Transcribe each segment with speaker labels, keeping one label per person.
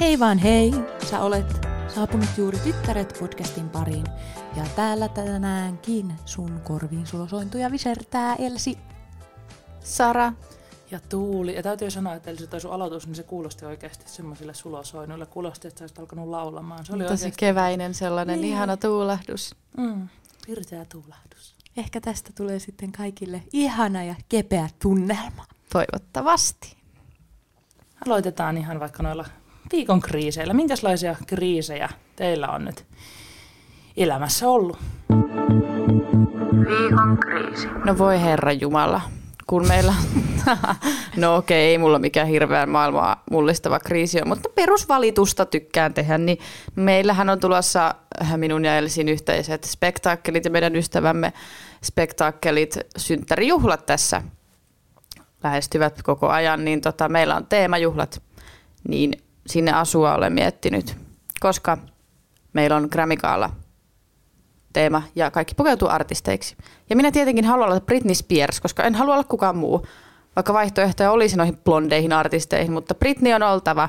Speaker 1: Hei vaan hei! Sä olet saapunut juuri Tyttäret podcastin pariin. Ja täällä tänäänkin sun korviin sulosointuja visertää Elsi.
Speaker 2: Sara.
Speaker 3: Ja Tuuli. Ja täytyy sanoa, että Elsi toi sun aloitus, niin se kuulosti oikeasti semmoisille sulosoinnuille. Kuulosti, että sä olisit alkanut laulamaan. Se oli
Speaker 2: Tosi
Speaker 3: oikeasti...
Speaker 2: keväinen sellainen niin. ihana tuulahdus.
Speaker 3: Mm, pirteä tuulahdus.
Speaker 1: Ehkä tästä tulee sitten kaikille ihana ja kepeä tunnelma.
Speaker 2: Toivottavasti.
Speaker 3: Aloitetaan ihan vaikka noilla viikon kriiseillä. Minkälaisia kriisejä teillä on nyt elämässä ollut?
Speaker 2: Viikon kriisi. No voi herra Jumala, kun meillä no okei, okay, ei mulla mikään hirveän maailmaa mullistava kriisi on, mutta perusvalitusta tykkään tehdä, niin meillähän on tulossa minun ja Elsin yhteiset spektaakkelit ja meidän ystävämme spektaakkelit, synttärijuhlat tässä lähestyvät koko ajan, niin tota, meillä on teemajuhlat, niin sinne asua olen miettinyt, koska meillä on Grammikaalla teema ja kaikki pukeutuu artisteiksi. Ja minä tietenkin haluan olla Britney Spears, koska en halua olla kukaan muu, vaikka vaihtoehtoja olisi noihin blondeihin artisteihin, mutta Britney on oltava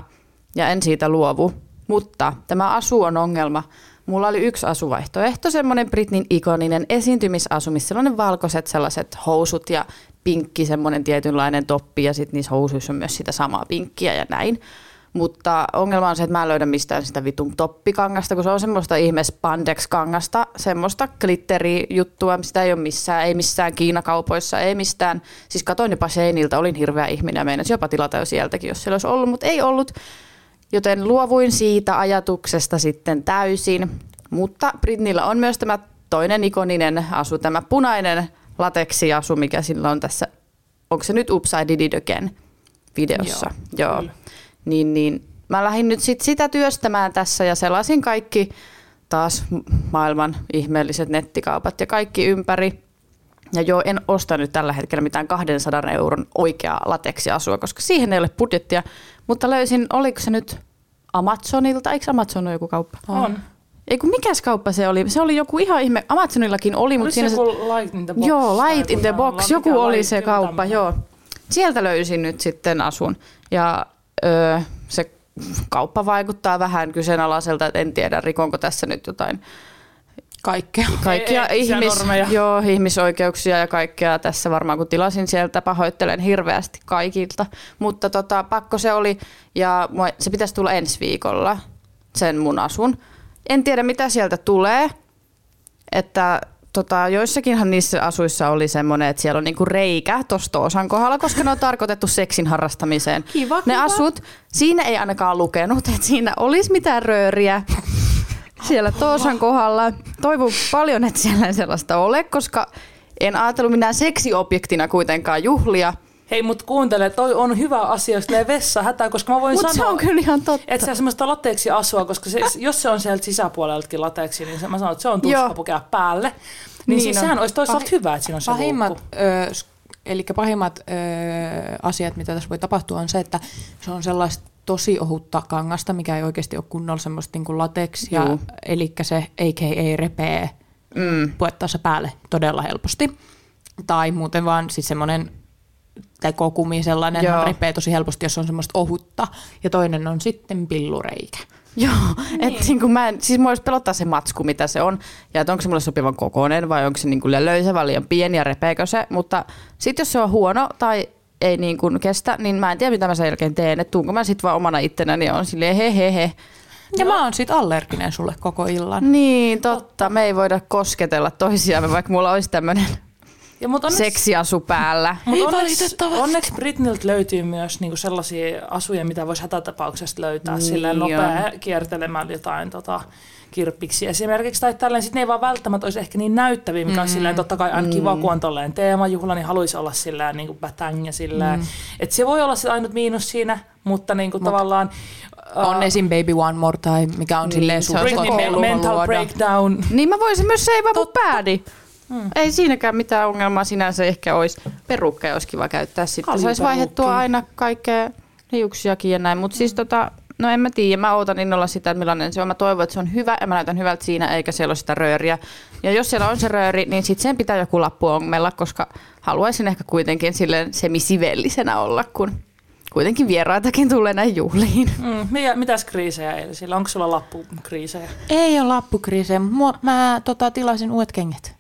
Speaker 2: ja en siitä luovu. Mutta tämä asu on ongelma. Mulla oli yksi asuvaihtoehto, semmoinen Britnin ikoninen esiintymisasu, missä sellainen valkoiset sellaiset housut ja pinkki, semmoinen tietynlainen toppi ja sitten niissä housuissa on myös sitä samaa pinkkiä ja näin. Mutta ongelma on se, että mä en löydä mistään sitä vitun toppikangasta, kun se on semmoista ihme spandex-kangasta, semmoista glitterijuttua, sitä ei ole missään, ei missään Kiinakaupoissa, ei mistään. Siis katoin jopa Seiniltä, olin hirveä ihminen ja meinasin jopa tilata jo sieltäkin, jos siellä olisi ollut, mutta ei ollut. Joten luovuin siitä ajatuksesta sitten täysin. Mutta Britnillä on myös tämä toinen ikoninen asu, tämä punainen lateksiasu, mikä sillä on tässä, onko se nyt Upside Did It Again videossa? Joo. Joo niin, niin mä lähdin nyt sit sitä työstämään tässä ja selasin kaikki taas maailman ihmeelliset nettikaupat ja kaikki ympäri. Ja joo, en osta nyt tällä hetkellä mitään 200 euron oikeaa lateksiasua, koska siihen ei ole budjettia. Mutta löysin, oliko se nyt Amazonilta? Eikö Amazon ole joku kauppa?
Speaker 3: On.
Speaker 2: Ei kun mikäs kauppa se oli? Se oli joku ihan ihme, Amazonillakin oli, mutta
Speaker 3: siinä
Speaker 2: se...
Speaker 3: Light in the Box?
Speaker 2: Joo, Light in the Box, joku oli se kauppa, joo. Sieltä löysin nyt sitten asun. Ja öö, se kauppa vaikuttaa vähän kyseenalaiselta, että en tiedä, rikonko tässä nyt jotain
Speaker 1: Kaikkea.
Speaker 2: kaikkia
Speaker 3: Ei- ei,
Speaker 2: ihmis,
Speaker 3: normeja.
Speaker 2: joo, ihmisoikeuksia ja kaikkea tässä varmaan kun tilasin sieltä, pahoittelen hirveästi kaikilta. Mutta tota, pakko se oli ja mua- se pitäisi tulla ensi viikolla, sen mun asun. En tiedä mitä sieltä tulee, että tota, joissakinhan niissä asuissa oli semmoinen, että siellä on niinku reikä tuossa osan kohdalla, koska ne on tarkoitettu seksin harrastamiseen.
Speaker 1: Kiva,
Speaker 2: ne
Speaker 1: kiva.
Speaker 2: asut, siinä ei ainakaan lukenut, että siinä olisi mitään rööriä siellä Toosan kohdalla. Toivon paljon, että siellä ei sellaista ole, koska en ajatellut minä seksiobjektina kuitenkaan juhlia.
Speaker 3: Hei, mut kuuntele, toi on hyvä asia, jos tulee vessa hätää, koska mä voin
Speaker 2: se
Speaker 3: sanoa...
Speaker 2: on kyllä ihan totta.
Speaker 3: Että se on semmoista lateeksi asua, koska se, jos se on sieltä sisäpuoleltakin lateksi, niin se, mä sanon, että se on tuska pukea päälle. Niin,
Speaker 2: Niin
Speaker 3: niin siis sehän olisi toisaalta
Speaker 1: Pahi-
Speaker 3: hyvä, että siinä on se
Speaker 1: Pahimmat, ö, eli pahimmat ö, asiat, mitä tässä voi tapahtua, on se, että se on sellaista tosi ohutta kangasta, mikä ei oikeasti ole kunnolla semmoista niin lateksia, eli se a.k.a. repee
Speaker 2: Mm.
Speaker 1: puettaessa päälle todella helposti. Tai muuten vaan siis semmoinen tekokumi sellainen
Speaker 2: Joo.
Speaker 1: repee tosi helposti, jos on semmoista ohutta. Ja toinen on sitten pillureikä.
Speaker 2: Joo, niin. että niin kuin mä en, siis mua pelottaa se matsku, mitä se on, ja että onko se mulle sopivan kokoinen vai onko se niin kuin löysä vai liian pieni ja repeekö se, mutta sitten jos se on huono tai ei niin kuin kestä, niin mä en tiedä mitä mä sen jälkeen teen, että tuunko mä sitten vaan omana ittenäni ja on silleen he he he.
Speaker 1: Ja mä oon sit allerginen sulle koko illan.
Speaker 2: Niin, totta, me ei voida kosketella toisiamme, vaikka mulla olisi tämmöinen
Speaker 3: Ja, mut onneksi,
Speaker 2: seksiasu päällä.
Speaker 3: mut onneksi, onneksi Britniltä löytyy myös niinku sellaisia asuja, mitä voisi hätätapauksessa löytää
Speaker 2: Niin
Speaker 3: silleen
Speaker 2: on.
Speaker 3: nopea kiertelemällä jotain tota, kirppiksi esimerkiksi. Tai tällainen, sit ne ei vaan välttämättä olisi ehkä niin näyttäviä, mikä mm. on silleen totta kai aina kiva, kun on tolleen teemajuhla, niin haluaisi olla silleen niin kuin batang ja silleen. Mm. Että se voi olla se ainut miinus siinä, mutta niin kuin tavallaan...
Speaker 1: On esim. Baby One More Time, mikä on
Speaker 2: Niin,
Speaker 1: silleen
Speaker 2: koulu-
Speaker 3: mental
Speaker 1: luoda.
Speaker 3: breakdown.
Speaker 2: Niin mä voisin myös seivaa mun päädi. Hmm. Ei siinäkään mitään ongelmaa sinänsä ehkä olisi. Perukka olisi kiva käyttää sitten. Saisi vaihdettua
Speaker 3: Kaljuperukki.
Speaker 2: aina kaikkea hiuksiakin ja näin. Mutta siis tota, no en mä tiedä. Mä ootan innolla sitä, että millainen se on. Mä toivon, että se on hyvä ja mä näytän hyvältä siinä, eikä siellä ole sitä rööriä. Ja jos siellä on se rööri, niin sitten sen pitää joku lappu ongella, koska haluaisin ehkä kuitenkin silleen semisivellisenä olla, kun kuitenkin vieraitakin tulee näihin juhliin.
Speaker 3: Mm, mitä- mitäs kriisejä Elsillä? Onko sulla lappukriisejä?
Speaker 1: Ei ole lappukriisejä, mua- mä tota, tilasin uudet kengät.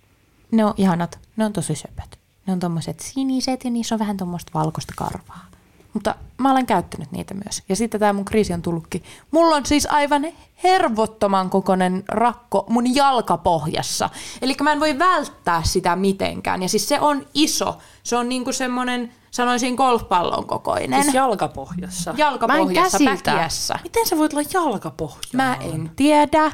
Speaker 1: Ne on ihanat, ne on tosi söpöt. Ne on tommoset siniset ja niissä on vähän tuommoista valkoista karvaa. Mutta mä olen käyttänyt niitä myös. Ja sitten tämä mun kriisi on tullutkin. Mulla on siis aivan hervottoman kokoinen rakko mun jalkapohjassa. Eli mä en voi välttää sitä mitenkään. Ja siis se on iso. Se on niinku semmonen, sanoisin golfpallon kokoinen.
Speaker 3: Siis jalkapohjassa.
Speaker 1: Jalkapohjassa,
Speaker 2: Mä en käsitä.
Speaker 1: päkiässä.
Speaker 3: Miten sä voit olla jalkapohjalla?
Speaker 1: Mä en tiedä.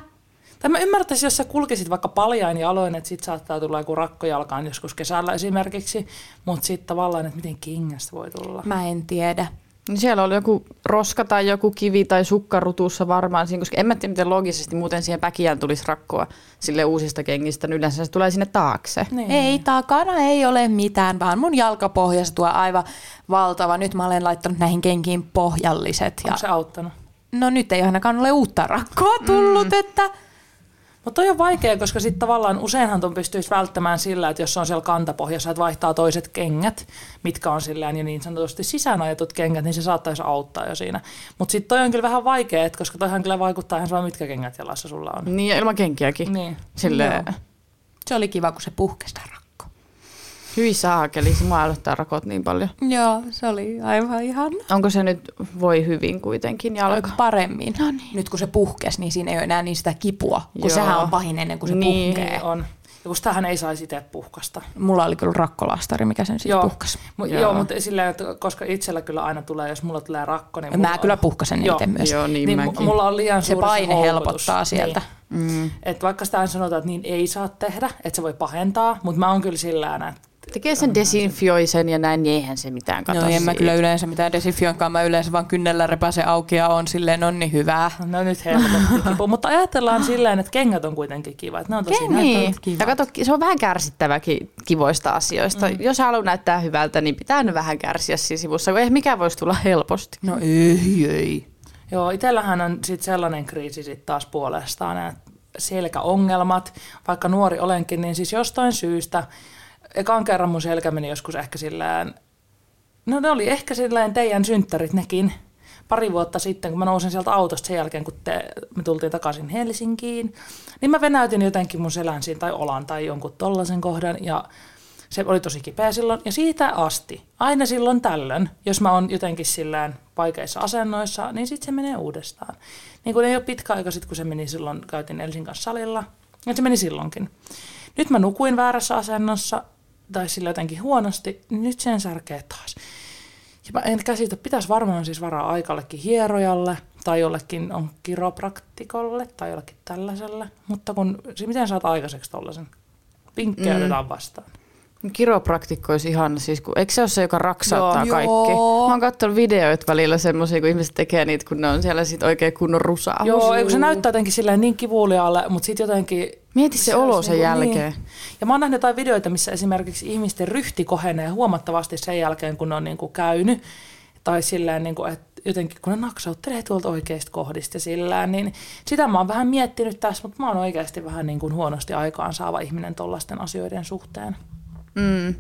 Speaker 3: Tai mä ymmärtäisin, jos sä kulkisit vaikka paljain jaloin, että sit saattaa tulla joku rakkojalkaan joskus kesällä esimerkiksi, mutta sitten tavallaan, että miten kengästä voi tulla.
Speaker 1: Mä en tiedä.
Speaker 2: Niin Siellä oli joku roska tai joku kivi tai sukkarutussa varmaan siinä, koska en mä tiedä, miten logisesti muuten siihen päkiään tulisi rakkoa sille uusista kengistä. niin Yleensä se tulee sinne taakse.
Speaker 3: Niin.
Speaker 1: Ei, takana ei ole mitään, vaan mun jalkapohjassa tuo aivan valtava. Nyt mä olen laittanut näihin kenkiin pohjalliset. Ja...
Speaker 3: Onko se auttanut?
Speaker 1: No nyt ei ainakaan ole uutta rakkoa tullut, mm. että...
Speaker 3: Mutta toi on vaikea, koska sitten tavallaan useinhan ton pystyisi välttämään sillä, että jos on siellä kantapohjassa, että vaihtaa toiset kengät, mitkä on sillään jo niin sanotusti sisäänajetut kengät, niin se saattaisi auttaa jo siinä. Mutta sitten toi on kyllä vähän vaikea, et koska toihan kyllä vaikuttaa ihan sama, mitkä kengät jalassa sulla on.
Speaker 2: Niin, ja ilman kenkiäkin.
Speaker 3: Niin.
Speaker 2: Silleen,
Speaker 1: Joo. Se oli kiva, kun se puhkesi.
Speaker 2: Hyi saakeli, se mua älyttää rakot niin paljon.
Speaker 1: Joo, se oli aivan ihan
Speaker 2: Onko se nyt voi hyvin kuitenkin jalka?
Speaker 1: paremmin. No niin. Nyt kun se puhkesi, niin siinä ei ole enää niin sitä kipua, kun
Speaker 2: Joo.
Speaker 1: sehän on pahin ennen kuin se
Speaker 2: Niin.
Speaker 1: puhkee.
Speaker 3: Niin on. Ja kun sitähän ei saisi itse puhkasta.
Speaker 1: Mulla oli kyllä rakkolastari, mikä sen sitten puhkasi.
Speaker 3: Mut,
Speaker 2: Joo.
Speaker 3: joo. mutta silleen, että koska itsellä kyllä aina tulee, jos mulla tulee rakko, niin
Speaker 1: Mä
Speaker 3: mulla
Speaker 1: kyllä
Speaker 3: on-
Speaker 1: puhkasen
Speaker 3: Joo.
Speaker 1: itse myös.
Speaker 2: Joo, niin,
Speaker 3: Niin,
Speaker 2: mäkin.
Speaker 3: mu- mulla on liian
Speaker 1: Se paine
Speaker 3: houkutus.
Speaker 1: helpottaa sieltä.
Speaker 3: Niin.
Speaker 2: Mm.
Speaker 3: Et vaikka sitä aina sanotaan, että niin ei saa tehdä, että se voi pahentaa, mutta mä oon kyllä sillä tavalla, että
Speaker 2: Tekee sen desinfioi sen ja näin, niin eihän se mitään kato
Speaker 1: No en mä kyllä yleensä mitään desinfioinkaan, mä yleensä vaan kynnellä repäsen auki ja on silleen on niin hyvää.
Speaker 3: no nyt helpotti. Mutta ajatellaan silleen, että kengät on kuitenkin kiva. Että ne on tosi
Speaker 2: Niin.
Speaker 1: kivat.
Speaker 2: Ja kato, se on vähän kärsittäväkin kivoista asioista. Mm. Jos haluaa näyttää hyvältä, niin pitää nyt vähän kärsiä siinä sivussa, kun ei mikään voisi tulla helposti.
Speaker 1: No ei, ei.
Speaker 3: Joo, itsellähän on sitten sellainen kriisi sitten taas puolestaan, että selkäongelmat, vaikka nuori olenkin, niin siis jostain syystä, ekan kerran mun selkä meni joskus ehkä sillään, no ne oli ehkä silleen teidän synttärit nekin, pari vuotta sitten, kun mä nousin sieltä autosta sen jälkeen, kun te, me tultiin takaisin Helsinkiin, niin mä venäytin jotenkin mun selän siinä tai olan tai jonkun tollasen kohdan ja se oli tosi kipeä silloin. Ja siitä asti, aina silloin tällöin, jos mä oon jotenkin sillään vaikeissa asennoissa, niin sitten se menee uudestaan. Niin kun ei ole pitkä aika sitten, kun se meni silloin, käytiin Elsin kanssa salilla, ja se meni silloinkin. Nyt mä nukuin väärässä asennossa, tai sillä jotenkin huonosti, niin nyt sen särkee taas. Ja mä en käsitä, pitäisi varmaan siis varaa aikallekin hierojalle, tai jollekin on kiropraktikolle, tai jollekin tällaiselle. Mutta kun, miten saat aikaiseksi tollasen? Vinkkejä mm. otetaan vastaan.
Speaker 2: Kiropraktikko olisi ihan, siis kun, eikö se ole se, joka raksauttaa
Speaker 1: Joo.
Speaker 2: kaikki?
Speaker 1: Joo.
Speaker 2: Mä oon katsonut videoita välillä semmoisia, kun ihmiset tekee niitä, kun ne on siellä sit oikein kunnon rusaa.
Speaker 3: Joo, eikö se näyttää jotenkin silleen niin kivuliaalle, mutta sitten jotenkin...
Speaker 2: Mieti se olo
Speaker 3: olisi
Speaker 2: sen
Speaker 3: niinku
Speaker 2: jälkeen.
Speaker 3: Niin. Ja mä oon nähnyt jotain videoita, missä esimerkiksi ihmisten ryhti kohenee huomattavasti sen jälkeen, kun ne on niinku käynyt. Tai silleen, niinku, että jotenkin kun ne naksauttelee tuolta oikeista kohdista ja sillään, niin sitä mä oon vähän miettinyt tässä, mutta mä oon oikeasti vähän niin kuin huonosti aikaan saava ihminen tollaisten asioiden suhteen.
Speaker 2: Mm.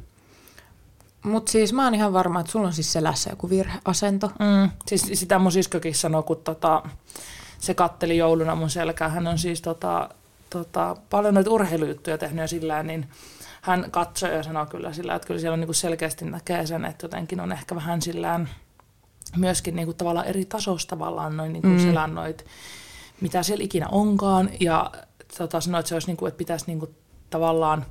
Speaker 1: Mutta siis mä oon ihan varma, että sulla on siis selässä joku virheasento.
Speaker 3: Mm. Siis sitä mun siskokin sanoi, kun tota, se katteli jouluna mun selkää. Hän on siis tota, tota, paljon noita urheilujuttuja tehnyt ja sillä niin hän katsoi ja sanoi kyllä sillä, että kyllä siellä on niinku selkeästi näkee sen, että jotenkin on ehkä vähän sillään myöskin niinku tavallaan eri tasosta tavallaan noin niinku mm. selän noit, mitä siellä ikinä onkaan. Ja tota, sanoi, että se olisi niinku, että pitäisi niinku tavallaan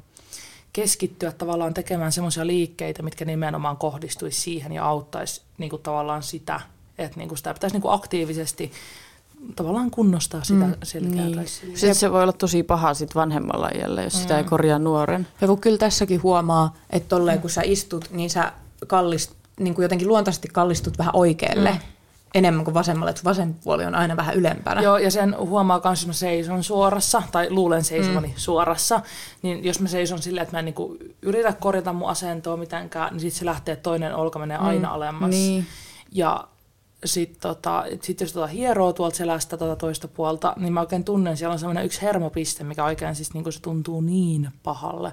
Speaker 3: keskittyä tavallaan tekemään semmoisia liikkeitä, mitkä nimenomaan kohdistuisi siihen ja auttaisi niin kuin tavallaan sitä, että niin kuin sitä pitäisi niin kuin aktiivisesti tavallaan kunnostaa sitä mm, selkeää.
Speaker 2: Niin. Sitten se voi olla tosi paha sit vanhemmalla iällä, jos sitä ei korjaa nuoren.
Speaker 1: Ja kun kyllä tässäkin huomaa, että tolleen kun sä istut, niin sä kallist, niin kuin jotenkin luontaisesti kallistut vähän oikealle mm. Enemmän kuin vasemmalle, että vasen puoli on aina vähän ylempänä.
Speaker 3: Joo, ja sen huomaa myös, jos mä seison suorassa, tai luulen seisovani mm. suorassa, niin jos mä seison silleen, että mä en niinku yritä korjata mun asentoa mitenkään, niin sitten se lähtee, että toinen olka menee aina alemmas.
Speaker 2: Niin.
Speaker 3: Ja sitten tota, sit jos tota hieroo tuolta selästä tota toista puolta, niin mä oikein tunnen, siellä on semmoinen yksi hermopiste, mikä oikein siis niinku se tuntuu niin pahalle.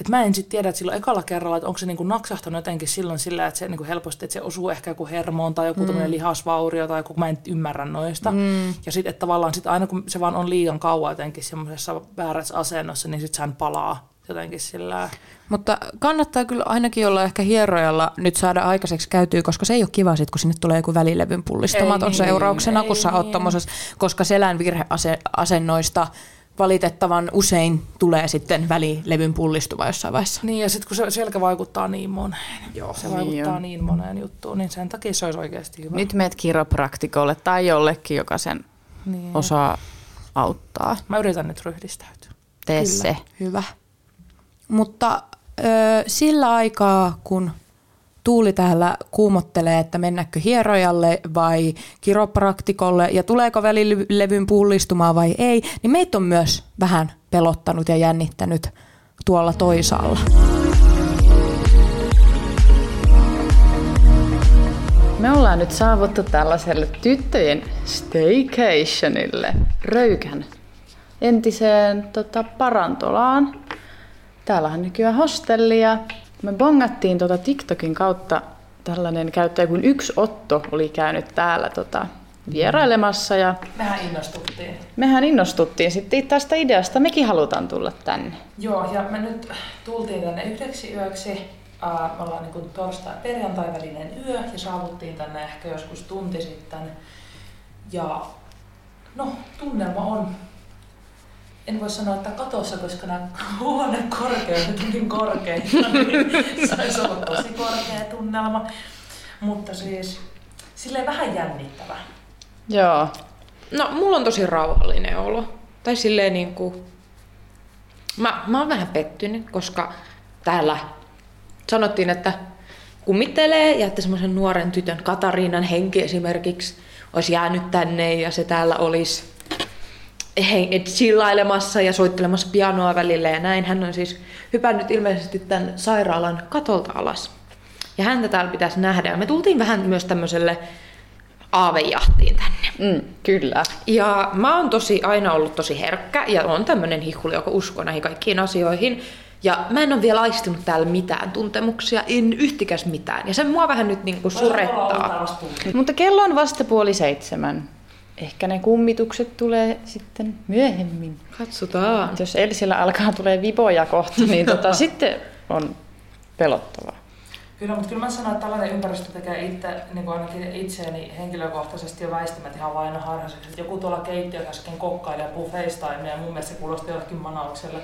Speaker 3: Et mä en sitten tiedä, että silloin ekalla kerralla, että onko se niinku naksahtanut jotenkin silloin sillä, että se niinku helposti, että se osuu ehkä joku hermoon tai joku mm. lihasvaurio tai joku, mä en ymmärrä noista. Mm. Ja sitten, että tavallaan sit aina kun se vaan on liian kauan jotenkin semmoisessa väärässä asennossa, niin sitten sehän palaa jotenkin sillä
Speaker 1: Mutta kannattaa kyllä ainakin olla ehkä hierojalla nyt saada aikaiseksi käytyä, koska se ei ole kiva sit, kun sinne tulee joku välilevyn pullistamaton niin, seurauksena, kun sä oot niin. koska selän virheasennoista valitettavan usein tulee sitten välilevyn pullistuva jossain vaiheessa.
Speaker 3: Niin, ja sitten kun se selkä vaikuttaa niin moneen, Joo, se niin vaikuttaa jo. niin moneen juttuun, niin sen takia se olisi oikeasti hyvä.
Speaker 2: Nyt meet kiropraktikolle tai jollekin, joka sen niin. osaa auttaa.
Speaker 3: Mä yritän nyt ryhdistäytyä.
Speaker 2: Tee Kyllä. se.
Speaker 1: Hyvä. Mutta ö, sillä aikaa, kun Tuuli täällä kuumottelee, että mennäkö hierojalle vai kiropraktikolle ja tuleeko välilevyn pullistumaan vai ei, niin meitä on myös vähän pelottanut ja jännittänyt tuolla toisaalla.
Speaker 2: Me ollaan nyt saavuttu tällaiselle tyttöjen staycationille Röykän entiseen tota, parantolaan. Täällä on nykyään hostelli ja me bongattiin tota TikTokin kautta tällainen käyttäjä kuin yksi Otto oli käynyt täällä tota, vierailemassa. Ja
Speaker 3: mehän innostuttiin.
Speaker 2: Mehän innostuttiin sitten tästä ideasta. Mekin halutaan tulla tänne.
Speaker 3: Joo, ja me nyt tultiin tänne yhdeksi yöksi. me ollaan niin torstai perjantai välinen yö ja saavuttiin tänne ehkä joskus tunti sitten. Ja no, tunnelma on en voi sanoa, että katossa, koska nämä huonekorkeudet on niin korkeita, niin saisi olla tosi korkea tunnelma. Mutta siis silleen vähän jännittävä.
Speaker 2: Joo.
Speaker 1: No, mulla on tosi rauhallinen olo. Tai silleen niin kuin... Mä, mä oon vähän pettynyt, koska täällä sanottiin, että kummittelee ja että semmoisen nuoren tytön Katariinan henki esimerkiksi olisi jäänyt tänne ja se täällä olisi chillailemassa ja soittelemassa pianoa välillä ja näin. Hän on siis hypännyt ilmeisesti tämän sairaalan katolta alas. Ja häntä täällä pitäisi nähdä. Ja me tultiin vähän myös tämmöiselle aavejahtiin tänne.
Speaker 2: Mm, kyllä.
Speaker 1: Ja mä oon tosi, aina ollut tosi herkkä ja on tämmöinen hihuli, joka uskoo näihin kaikkiin asioihin. Ja mä en ole vielä aistinut täällä mitään tuntemuksia, en yhtikäs mitään. Ja se mua vähän nyt niinku surettaa.
Speaker 2: Mutta kello on vasta puoli seitsemän. Ehkä ne kummitukset tulee sitten myöhemmin.
Speaker 1: Katsotaan.
Speaker 2: Jos Elsillä alkaa tulee viboja kohta, niin tota, sitten on pelottavaa.
Speaker 3: Kyllä, mutta kyllä mä sanon, että tällainen ympäristö tekee itse, niin kuin ainakin itseäni henkilökohtaisesti jo väistämät ihan vainoharhaiseksi. Että joku tuolla keittiössä äsken kokkailee ja puhuu FaceTimea ja mun mielestä se kuulosti jollekin manaukselle.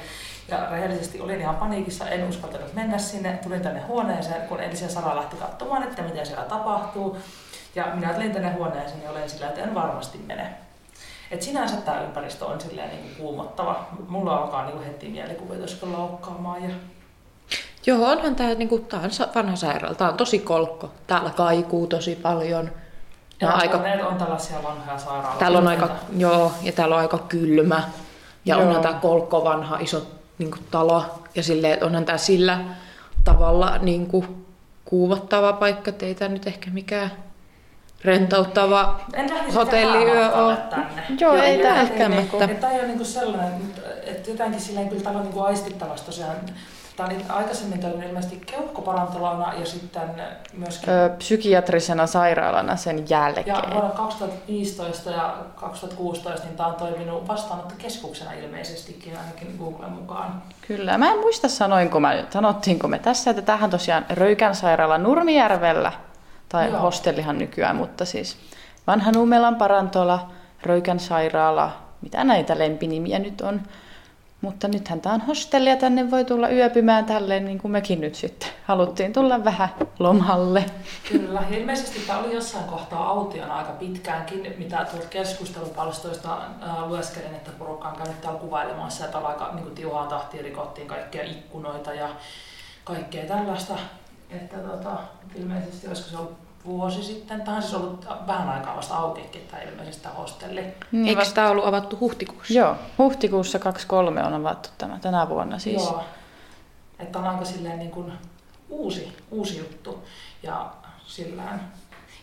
Speaker 3: Ja rehellisesti olin ihan paniikissa, en uskaltanut mennä sinne. Tulin tänne huoneeseen, kun Elisa Sara lähti katsomaan, että mitä siellä tapahtuu. Ja minä tulin tänne huoneeseen ja olen sillä, että en varmasti mene. Et sinänsä tämä ympäristö on silleen niin kuin kuumottava. Mulla alkaa niin kuin heti mielikuvitus loukkaamaan. Ja...
Speaker 1: Joo, onhan tämä, niin kuin, tämä on vanha sairaala. Tämä on tosi kolkko. Täällä kaikuu tosi paljon.
Speaker 3: Ja on, aika... on tällaisia vanhoja sairaaloita.
Speaker 1: Täällä on aika, joo, ja täällä on aika kylmä. Ja joo. onhan tämä kolkko vanha iso niin kuin, talo. Ja silleen, onhan tämä sillä tavalla niin kuin, kuuvottava paikka. Teitä nyt ehkä mikään rentouttava hotelliyö on.
Speaker 2: Joo, ei välttämättä.
Speaker 3: Tämä ei ole niinku sellainen, että jotenkin silleen kyllä täällä on niinku aistittavasti tosiaan Tämä oli aikaisemmin toiminut ilmeisesti keuhkoparantolana ja sitten myöskin... Öö,
Speaker 2: psykiatrisena sairaalana sen jälkeen.
Speaker 3: Ja vuonna 2015 ja 2016 niin tämä on toiminut vastaanottokeskuksena ilmeisestikin ainakin Googlen mukaan.
Speaker 2: Kyllä. Mä en muista sanoinko mä, sanottiinko me tässä, että tähän tosiaan Röykän sairaala Nurmijärvellä tai Joo. hostellihan nykyään, mutta siis vanha Nummelan parantola, Röykän sairaala, mitä näitä lempinimiä nyt on. Mutta nythän tämä on hostelli ja tänne voi tulla yöpymään tälleen niin kuin mekin nyt sitten. Haluttiin tulla vähän lomalle.
Speaker 3: Kyllä, ilmeisesti tämä oli jossain kohtaa autiona aika pitkäänkin, mitä tuolta keskustelupalstoista äh, lueskelin, että porukka on käynyt täällä kuvailemassa ja aika niin kuin tiuhaan tahtiin rikottiin kaikkia ikkunoita ja kaikkea tällaista. Että tota, ilmeisesti olisiko se ollut vuosi sitten. Tämä on siis ollut vähän aikaa vasta aukikin tämä ilmeisesti tämä hostelli.
Speaker 1: Niin, Eikö vasta... tämä ollut avattu huhtikuussa?
Speaker 2: Joo, huhtikuussa 23 on avattu tämä tänä vuonna siis.
Speaker 3: Joo, että on aika silleen niin kuin uusi, uusi juttu ja sillään.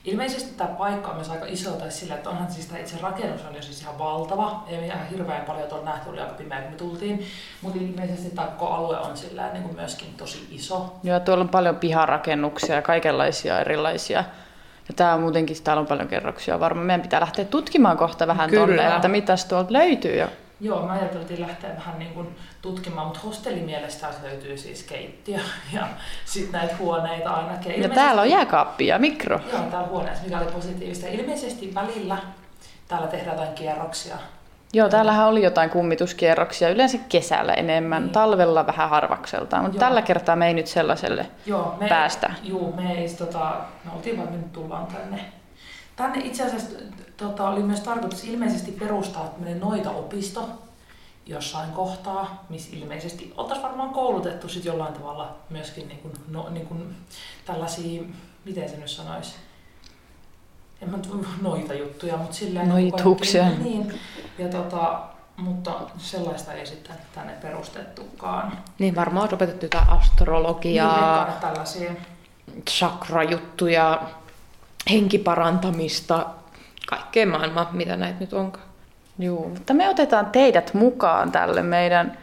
Speaker 3: Ilmeisesti tämä paikka on myös aika iso, tai sillä, että onhan siis tämä itse rakennus on jo siis ihan valtava. Ei ihan hirveän paljon tuolla nähty, oli aika pimeä kun me tultiin. Mutta ilmeisesti tämä koko alue on sillä niin kuin myöskin tosi iso.
Speaker 2: Joo, tuolla on paljon piharakennuksia ja kaikenlaisia erilaisia. Ja tää on muutenkin, täällä on paljon kerroksia varmaan. Meidän pitää lähteä tutkimaan kohta vähän
Speaker 1: Kyllä.
Speaker 2: tonne, että mitäs tuolta löytyy. Ja
Speaker 3: Joo, mä ajattelin lähteä vähän niin kuin tutkimaan, mutta hostellimielestä löytyy siis keittiö ja sitten näitä huoneita ainakin.
Speaker 2: ja täällä on jääkaappi ja mikro.
Speaker 3: Joo, täällä huoneessa, mikä oli positiivista. Ilmeisesti välillä täällä tehdään jotain kierroksia.
Speaker 2: Joo, täällähän oli jotain kummituskierroksia, yleensä kesällä enemmän,
Speaker 3: Niin.
Speaker 2: talvella vähän harvakseltaan, mutta
Speaker 3: Joo.
Speaker 2: tällä kertaa me ei nyt sellaiselle
Speaker 3: Joo, me,
Speaker 2: päästä.
Speaker 3: Joo, me ei tota, me oltiin vaan nyt tullaan tänne. Tänne itse asiassa tota, oli myös tarkoitus ilmeisesti perustaa tämmöinen noita-opisto jossain kohtaa, missä ilmeisesti oltaisiin varmaan koulutettu sit jollain tavalla myöskin niin kuin, no, niin kuin tällaisia, miten se nyt sanoisi, en mä noita juttuja, mutta silleen... niin kuin
Speaker 2: Noituksia.
Speaker 3: kaikki- Niin, ja tota, mutta sellaista ei sitten tänne perustettukaan.
Speaker 1: Niin varmaan on opetettu jotain astrologiaa,
Speaker 3: Niin, tällaisia.
Speaker 1: chakrajuttuja, henkiparantamista, kaikkea maailmaa, mitä näitä nyt onkaan.
Speaker 2: Joo, mutta me otetaan teidät mukaan tälle meidän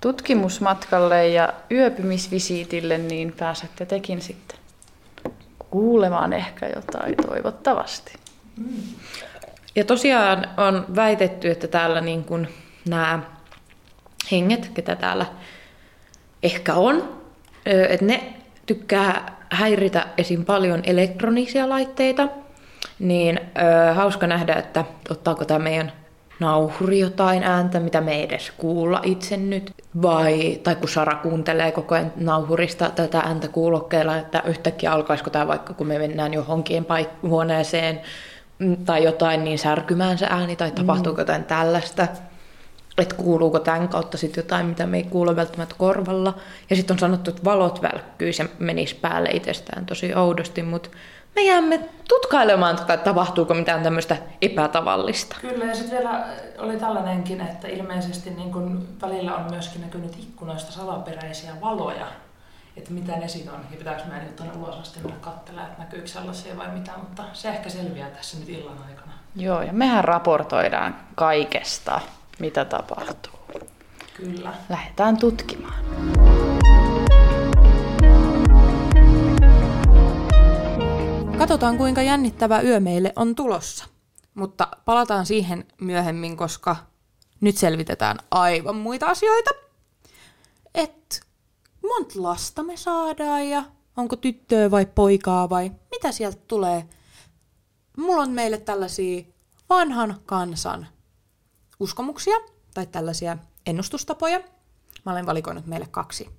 Speaker 2: tutkimusmatkalle ja yöpymisvisiitille, niin pääsette tekin sitten kuulemaan ehkä jotain toivottavasti.
Speaker 1: Ja tosiaan on väitetty, että täällä niin kuin nämä henget, ketä täällä ehkä on, että ne tykkää häiritä esim. paljon elektronisia laitteita, niin ö, hauska nähdä, että ottaako tämä meidän nauhuri jotain ääntä, mitä me ei edes kuulla itse nyt. Vai, tai kun Sara kuuntelee koko ajan nauhurista tätä ääntä kuulokkeella, että yhtäkkiä alkaisiko tämä vaikka kun me mennään johonkin paik- huoneeseen mm, tai jotain, niin särkymään se ääni tai tapahtuuko jotain tällaista. Että kuuluuko tämän kautta sitten jotain, mitä me ei kuule välttämättä korvalla. Ja sitten on sanottu, että valot välkkyisi ja menisi päälle itsestään tosi oudosti, mutta me jäämme tutkailemaan, tätä, että tapahtuuko mitään tämmöistä epätavallista.
Speaker 3: Kyllä, ja sitten vielä oli tällainenkin, että ilmeisesti niin kun välillä on myöskin näkynyt ikkunoista salaperäisiä valoja, että mitä ne siinä on, ja pitääkö meidän nyt tuonne ulos asti mennä katselemaan, että näkyykö sellaisia vai mitä, mutta se ehkä selviää tässä nyt illan aikana.
Speaker 2: Joo, ja mehän raportoidaan kaikesta, mitä tapahtuu.
Speaker 3: Kyllä.
Speaker 2: Lähdetään tutkimaan.
Speaker 1: Katsotaan, kuinka jännittävä yö meille on tulossa. Mutta palataan siihen myöhemmin, koska nyt selvitetään aivan muita asioita. Et monta lasta me saadaan ja onko tyttöä vai poikaa vai mitä sieltä tulee. Mulla on meille tällaisia vanhan kansan uskomuksia tai tällaisia ennustustapoja. Mä olen valikoinut meille kaksi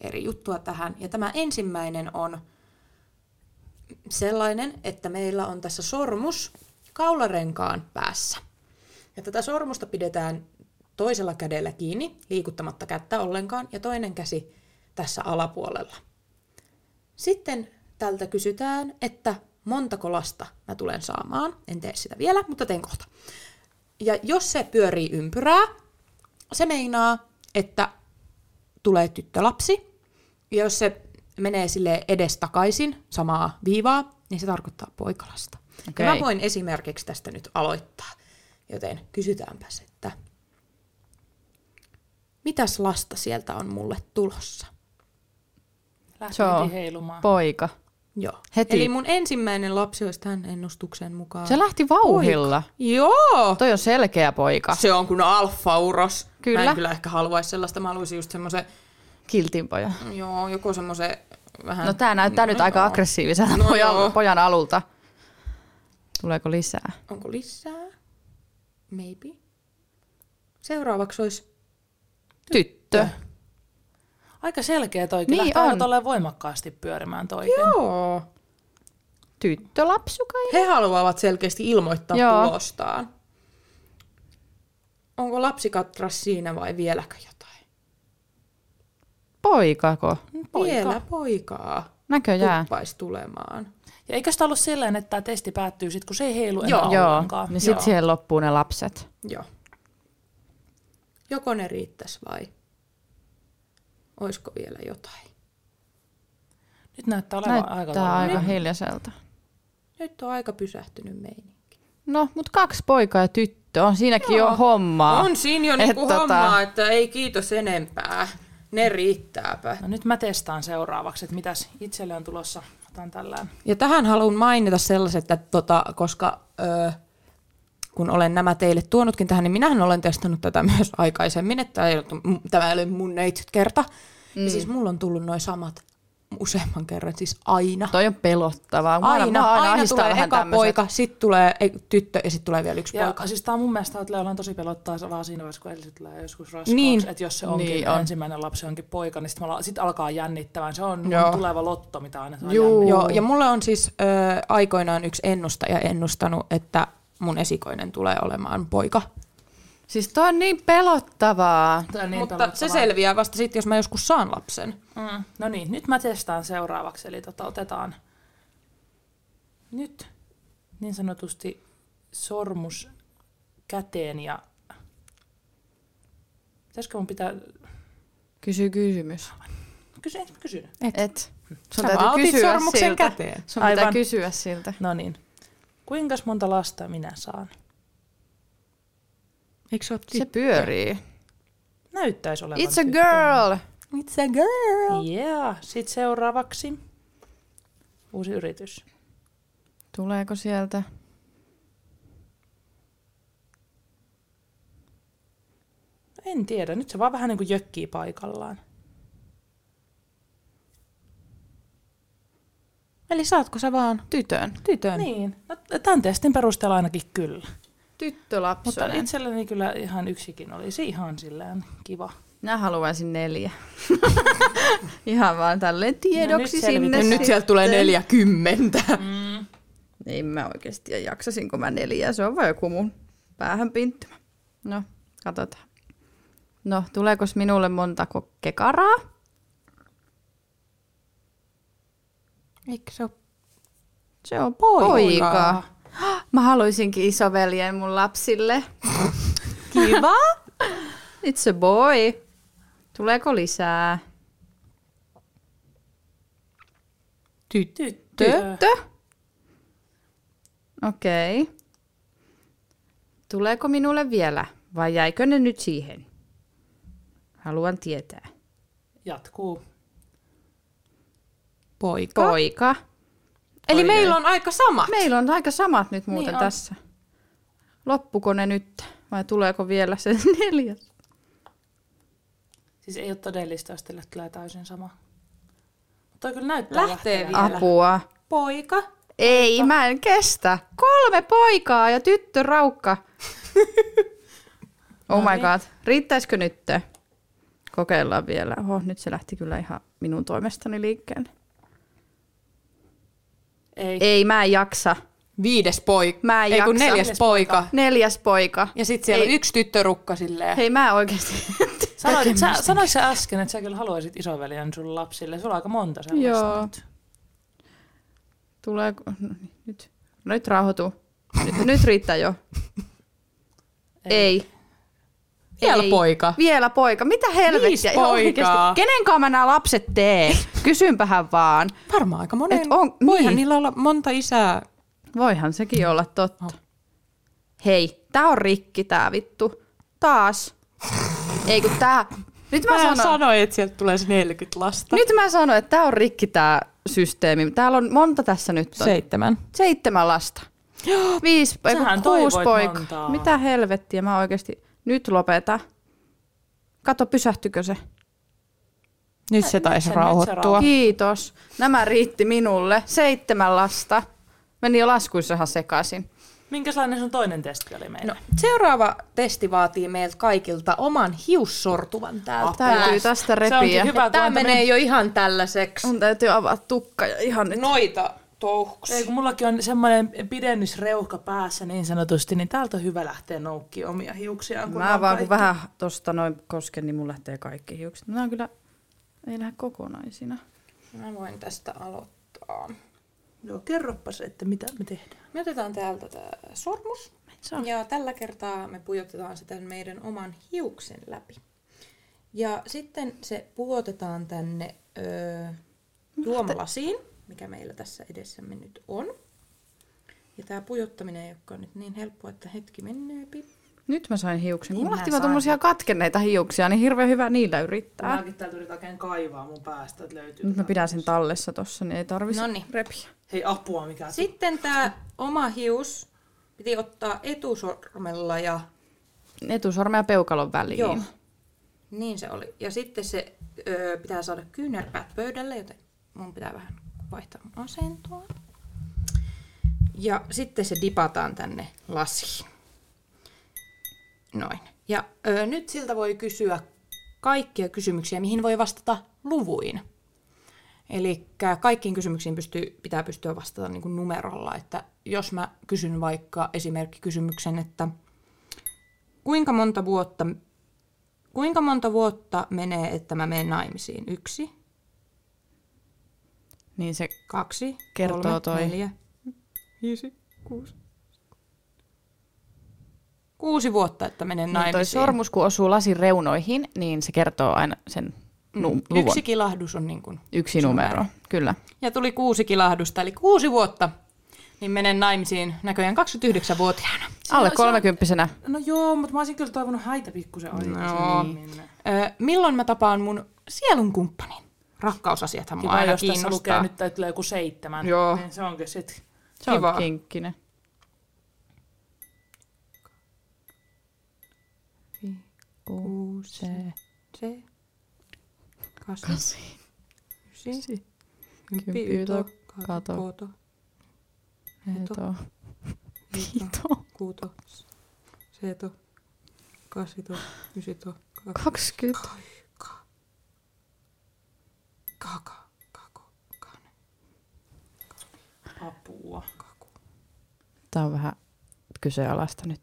Speaker 1: eri juttua tähän. Ja tämä ensimmäinen on sellainen, että meillä on tässä sormus kaularenkaan päässä. Ja tätä sormusta pidetään toisella kädellä kiinni, liikuttamatta kättä ollenkaan, ja toinen käsi tässä alapuolella. Sitten tältä kysytään, että montako lasta mä tulen saamaan. En tee sitä vielä, mutta teen kohta. Ja jos se pyörii ympyrää, se meinaa, että tulee tyttölapsi. Ja jos se menee sille edestakaisin samaa viivaa, niin se tarkoittaa poikalasta. Okay. Ja mä voin esimerkiksi tästä nyt aloittaa. Joten kysytäänpäs, että mitäs lasta sieltä on mulle tulossa?
Speaker 3: Lähti
Speaker 2: Se on
Speaker 3: heti heilumaan.
Speaker 2: Poika.
Speaker 1: Joo.
Speaker 2: Heti.
Speaker 1: Eli mun ensimmäinen lapsi olisi tämän ennustuksen mukaan.
Speaker 2: Se lähti vauhilla.
Speaker 1: Joo!
Speaker 2: Toi on selkeä poika.
Speaker 1: Se on kun alfa-uros.
Speaker 2: Kyllä.
Speaker 1: Mä en kyllä ehkä haluaisi sellaista. Mä haluaisin just semmoisen,
Speaker 2: Kiltin
Speaker 1: joo, joku semmoisen vähän...
Speaker 2: No tää näyttää nyt aika
Speaker 1: joo.
Speaker 2: aggressiiviselta
Speaker 1: No
Speaker 2: pojan,
Speaker 1: joo.
Speaker 2: pojan alulta. Tuleeko lisää?
Speaker 1: Onko lisää? Maybe. Seuraavaksi olisi
Speaker 2: Tyttö.
Speaker 3: Aika selkeä toi.
Speaker 2: Niin
Speaker 3: lähtee
Speaker 2: on.
Speaker 3: voimakkaasti pyörimään toikin.
Speaker 1: Joo.
Speaker 2: Tyttö lapsu kai?
Speaker 1: He haluavat selkeästi ilmoittaa
Speaker 2: Joo.
Speaker 1: tulostaan. Onko lapsikatras siinä vai vieläkö jotain?
Speaker 2: Poikako?
Speaker 3: Poika.
Speaker 1: Vielä poikaa.
Speaker 2: Näköjään.
Speaker 1: Tuppaisi tulemaan.
Speaker 3: Ja eikö sitä ollut sellainen, että tämä testi päättyy sitten, kun se ei heilu enää
Speaker 1: Joo.
Speaker 2: Joo,
Speaker 3: ollenkaan?
Speaker 2: niin sitten siihen loppuu ne lapset.
Speaker 1: Joo. Joko ne riittäisi vai olisiko vielä jotain?
Speaker 3: Nyt näyttää olevan aika
Speaker 2: Näyttää aika
Speaker 3: korkealla.
Speaker 2: hiljaiselta.
Speaker 1: Nyt on aika pysähtynyt meininki.
Speaker 2: No, mutta kaksi poikaa ja tyttö, on siinäkin jo hommaa.
Speaker 1: On siinä jo
Speaker 2: Et
Speaker 1: niinku
Speaker 2: tota-
Speaker 1: hommaa, että ei kiitos enempää. Ne riittääpä.
Speaker 3: No nyt mä testaan seuraavaksi, että mitäs itselle on tulossa. Otan tällään.
Speaker 1: Ja tähän haluan mainita sellaiset, että tota, koska ö, kun olen nämä teille tuonutkin tähän, niin minähän olen testannut tätä myös aikaisemmin, että tämä ei ole, tämä ei ole mun neitsyt kerta. Mm. Ja siis mulla on tullut noin samat useamman kerran, siis aina.
Speaker 2: Toi on pelottavaa. Mua
Speaker 1: Aina,
Speaker 2: mua
Speaker 1: aina,
Speaker 2: ahdistaa
Speaker 1: tulee
Speaker 2: vähän
Speaker 1: eka
Speaker 2: tämmöset.
Speaker 1: poika, sitten tulee ei, tyttö ja sitten tulee vielä yksi
Speaker 3: Ja
Speaker 1: poika.
Speaker 3: siis tää on mun mielestä että on tosi pelottaa vaan siinä vaiheessa, kun Elsi tulee joskus raskaaksi.
Speaker 1: Niin.
Speaker 3: Että jos se onkin
Speaker 2: Niin on.
Speaker 3: ensimmäinen lapsi onkin poika, niin sitten sit alkaa jännittämään. Se on
Speaker 2: Joo.
Speaker 3: tuleva lotto, mitä aina saa
Speaker 2: Juu.
Speaker 1: Joo, ja mulle on siis ö, aikoinaan yksi ennustaja ennustanut, että mun esikoinen tulee olemaan poika.
Speaker 2: Siis toi on niin pelottavaa.
Speaker 3: On
Speaker 1: Niin Mutta
Speaker 3: pelottavaa.
Speaker 1: se selviää vasta sitten, jos mä joskus saan lapsen.
Speaker 3: Mm. No niin, nyt mä testaan seuraavaksi. Eli tota, otetaan nyt niin sanotusti sormus käteen ja... Pitäisikö mun pitää...
Speaker 2: Kysy kysymys.
Speaker 3: Kysy, mä kysynyt?
Speaker 2: Et. Sun
Speaker 1: Sä
Speaker 2: täytyy kysyä
Speaker 1: sormuksen
Speaker 2: siltä.
Speaker 1: käteen.
Speaker 2: Sun pitää
Speaker 3: Aivan.
Speaker 2: kysyä siltä.
Speaker 3: No niin. Kuinka monta lasta minä saan?
Speaker 1: Eikö se ole
Speaker 2: Se pyörii.
Speaker 3: Näyttäisi olevan
Speaker 2: It's a
Speaker 3: tyttö.
Speaker 2: girl.
Speaker 1: It's a girl.
Speaker 3: Yeah. Sitten seuraavaksi uusi yritys.
Speaker 2: Tuleeko sieltä?
Speaker 3: En tiedä, nyt se vaan vähän niin kuin jökkii paikallaan.
Speaker 1: Eli saatko sä vaan
Speaker 2: Tytön.
Speaker 1: tytön?
Speaker 3: Niin, no, tämän testin perusteella ainakin kyllä. Mutta
Speaker 2: Tyttölapsonen.
Speaker 3: itselleni kyllä ihan yksikin olisi ihan silleen kiva.
Speaker 2: Minä haluaisin neljä. Ihan vaan tälleen tiedoksi
Speaker 3: nyt
Speaker 2: sinne.
Speaker 1: Ja nyt sieltä tulee
Speaker 2: sitten.
Speaker 1: 40.
Speaker 2: Ei mä oikeasti jaksasinko mä neljää. Se on vaan joku mun päähän pinttymä. No, katsotaan. No, tuleeko minulle monta kekaraa?
Speaker 1: Eikö se ole
Speaker 2: Se on
Speaker 1: Poika.
Speaker 2: poika. Mä haluaisinkin isoveljen mun lapsille.
Speaker 1: kiva?
Speaker 2: It's a boy. Tuleeko lisää?
Speaker 1: Tyttö.
Speaker 2: Tyttö? Okei. Okay. Tuleeko minulle vielä vai jäikö ne nyt siihen? Haluan tietää.
Speaker 3: Jatkuu.
Speaker 1: Poika.
Speaker 2: Poika.
Speaker 1: Eli meillä on aika sama.
Speaker 2: Meillä on aika samat nyt muuten
Speaker 3: Niin on.
Speaker 2: tässä. Loppuko ne nyt vai tuleeko vielä se neljäs?
Speaker 3: Siis ei ole todellista, jos teille tulee täysin sama. Mutta toi kyllä näyttää
Speaker 1: Lähtee
Speaker 3: lähtevän.
Speaker 1: vielä.
Speaker 2: Apua.
Speaker 1: Poika.
Speaker 2: Ei, mä en kestä. Kolme poikaa ja tyttö raukka. oh
Speaker 3: No
Speaker 2: my
Speaker 3: niin.
Speaker 2: god. Riittäisikö nyt? Kokeillaan vielä. Oho, nyt se lähti kyllä ihan minun toimestani liikkeelle.
Speaker 3: Ei.
Speaker 2: Ei, mä en jaksa.
Speaker 1: Viides poika.
Speaker 2: Mä en
Speaker 1: Ei kun
Speaker 2: jaksa.
Speaker 1: neljäs
Speaker 3: Neljäs
Speaker 1: poika.
Speaker 2: Neljäs poika.
Speaker 1: Ja sitten siellä
Speaker 2: Ei.
Speaker 1: on yksi tyttörukka silleen.
Speaker 2: Hei, mä oikeasti.
Speaker 3: Sanoit, sä, sanoit sä äsken, että sä kyllä haluaisit isoveljen sun lapsille. Sulla on aika monta sellaista
Speaker 2: Joo.
Speaker 3: nyt.
Speaker 2: Tulee... No, niin, nyt. No, nyt rauhoitu. Nyt, nyt riittää jo. Ei. Ei.
Speaker 1: Vielä
Speaker 2: Ei.
Speaker 1: poika.
Speaker 2: Vielä poika. Mitä helvettiä?
Speaker 1: Viisi
Speaker 2: Ihan oikeesti.
Speaker 1: poikaa.
Speaker 2: Kenen kanssa mä nämä lapset tee? Kysynpähän vaan.
Speaker 1: Varmaan aika monen.
Speaker 2: Et on-
Speaker 1: Voihan
Speaker 2: niin.
Speaker 1: niillä olla monta isää.
Speaker 2: Voihan sekin olla totta.
Speaker 1: Oh.
Speaker 2: Hei, tää on rikki tää vittu. Taas. Ei kun tää... Nyt mä,
Speaker 1: Mä
Speaker 2: sanon,
Speaker 1: sanoin, että sieltä tulee se 40 lasta.
Speaker 2: nyt mä sanoin, että tää on rikki tää systeemi. Täällä on monta tässä nyt. On.
Speaker 1: Seitsemän.
Speaker 2: Seitsemän lasta. Viisi, ei kuusi poikaa.
Speaker 3: montaa.
Speaker 2: Mitä helvettiä, mä oikeasti... Nyt lopeta. Kato, pysähtykö se?
Speaker 1: Nyt se
Speaker 3: Nyt
Speaker 1: taisi
Speaker 3: se- nyt se
Speaker 1: rauhoittua.
Speaker 3: rauhoittui.
Speaker 2: Kiitos. Nämä riitti minulle. Seitsemän lasta. Meni jo laskuissa ihan sekaisin.
Speaker 3: Minkälainen sun toinen testi oli meillä?
Speaker 1: No, seuraava testi vaatii meiltä kaikilta oman hiussortuvan täältä.
Speaker 2: Täytyy tästä
Speaker 3: Se
Speaker 2: repiä.
Speaker 3: hyvä,
Speaker 1: Tämä menee jo ihan tällaiseksi.
Speaker 2: Mun täytyy avaa tukka ja ihan nyt.
Speaker 1: Noita touhuksi.
Speaker 3: Ei, kun mullakin on semmoinen pidennysreuhka päässä niin sanotusti, niin täältä on hyvä lähteä noukkimaan omia hiuksiaan. kun
Speaker 2: Mä vaan kun vähän tosta noin kosken, niin mun lähtee kaikki hiukset. Nämä on kyllä, ei lähde kokonaisina.
Speaker 1: Mä voin tästä aloittaa.
Speaker 3: Joo, kerropas, että mitä me tehdään.
Speaker 1: Me otetaan täältä tää sormus.
Speaker 2: Saa.
Speaker 1: Ja tällä kertaa me pujotetaan sitä meidän oman hiuksen läpi. Ja sitten se puotetaan tänne öö, juomalasiin, mikä meillä tässä edessämme nyt on. Ja tämä pujottaminen ei olekaan nyt niin helppoa, että hetki menee. Pip.
Speaker 2: Nyt mä sain hiuksen. Kun
Speaker 1: Niin
Speaker 2: mulla
Speaker 1: mä
Speaker 2: lähti vaan
Speaker 1: sain.
Speaker 2: tommosia katkenneita hiuksia, niin hirveän hyvä niillä yrittää.
Speaker 3: Mäkin täältä yritän oikein kaivaa mun päästä, että löytyy.
Speaker 2: Nyt mä pidän sen tallessa tossa, niin ei tarvi
Speaker 1: Noniin.
Speaker 2: repiä.
Speaker 3: Hei apua, mikä se
Speaker 1: Sitten tämä oma hius piti ottaa etusormella ja
Speaker 2: Etusormen ja peukalon väliin.
Speaker 1: Joo. Niin se oli. Ja sitten se öö, pitää saada kyynärpäät pöydälle, joten mun pitää vähän vaihtaa asentoa. Ja sitten se dipataan tänne lasiin. Noin. Ja öö, nyt siltä voi kysyä kaikkia kysymyksiä, mihin voi vastata luvuin. Eli kaikkiin kysymyksiin pystyy, pitää pystyä vastata niin kuin numerolla. Että jos mä kysyn vaikka esimerkkikysymyksen, että kuinka monta vuotta Kuinka monta vuotta menee, että mä menen naimisiin? Yksi,
Speaker 2: Niin se
Speaker 1: kaksi,
Speaker 2: Kertoo
Speaker 1: kolme,
Speaker 2: toi.
Speaker 1: neljä, viisi, kuusi. Kuusi vuotta, että menen
Speaker 2: niin toi
Speaker 1: naimisiin.
Speaker 2: sormus, kun osuu lasin reunoihin, niin se kertoo aina sen nu- luvun.
Speaker 1: Mm. Yksi kilahdus on niin kuin
Speaker 2: Yksi
Speaker 1: se
Speaker 2: numero. Kyllä.
Speaker 1: Ja tuli kuusi kilahdusta, eli kuusi vuotta. Niin menen naimisiin näköjään 29-vuotiaana.
Speaker 2: Alle
Speaker 3: se-
Speaker 2: kolmekymppisenä.
Speaker 3: No joo, mutta mä olisin kyllä toivonut häitä pikkusen aikaisemmin. No.
Speaker 1: Öö, milloin mä tapaan mun sielun kumppanin? Rakkausasiathan mua
Speaker 3: Kiva,
Speaker 1: aina
Speaker 3: jos tässä
Speaker 1: kiinnostaa.
Speaker 3: lukee nyt, että tulee joku seitsemän.
Speaker 1: Joo.
Speaker 3: Niin se onkin sit.
Speaker 2: Se on
Speaker 1: Kiva.
Speaker 2: kinkkinen.
Speaker 1: Kuusi, se, kasi,
Speaker 2: Kasi.
Speaker 1: ysi,
Speaker 2: kymppi, yto, kato.
Speaker 1: kato,
Speaker 2: Eto.
Speaker 1: Ito,
Speaker 2: Ito.
Speaker 1: kuuto, seto, kasito, ysito,
Speaker 2: 20.
Speaker 1: kaka, kako, kane,
Speaker 3: Apua.
Speaker 1: kaku.
Speaker 2: Tää on vähän kyseenalaista nyt.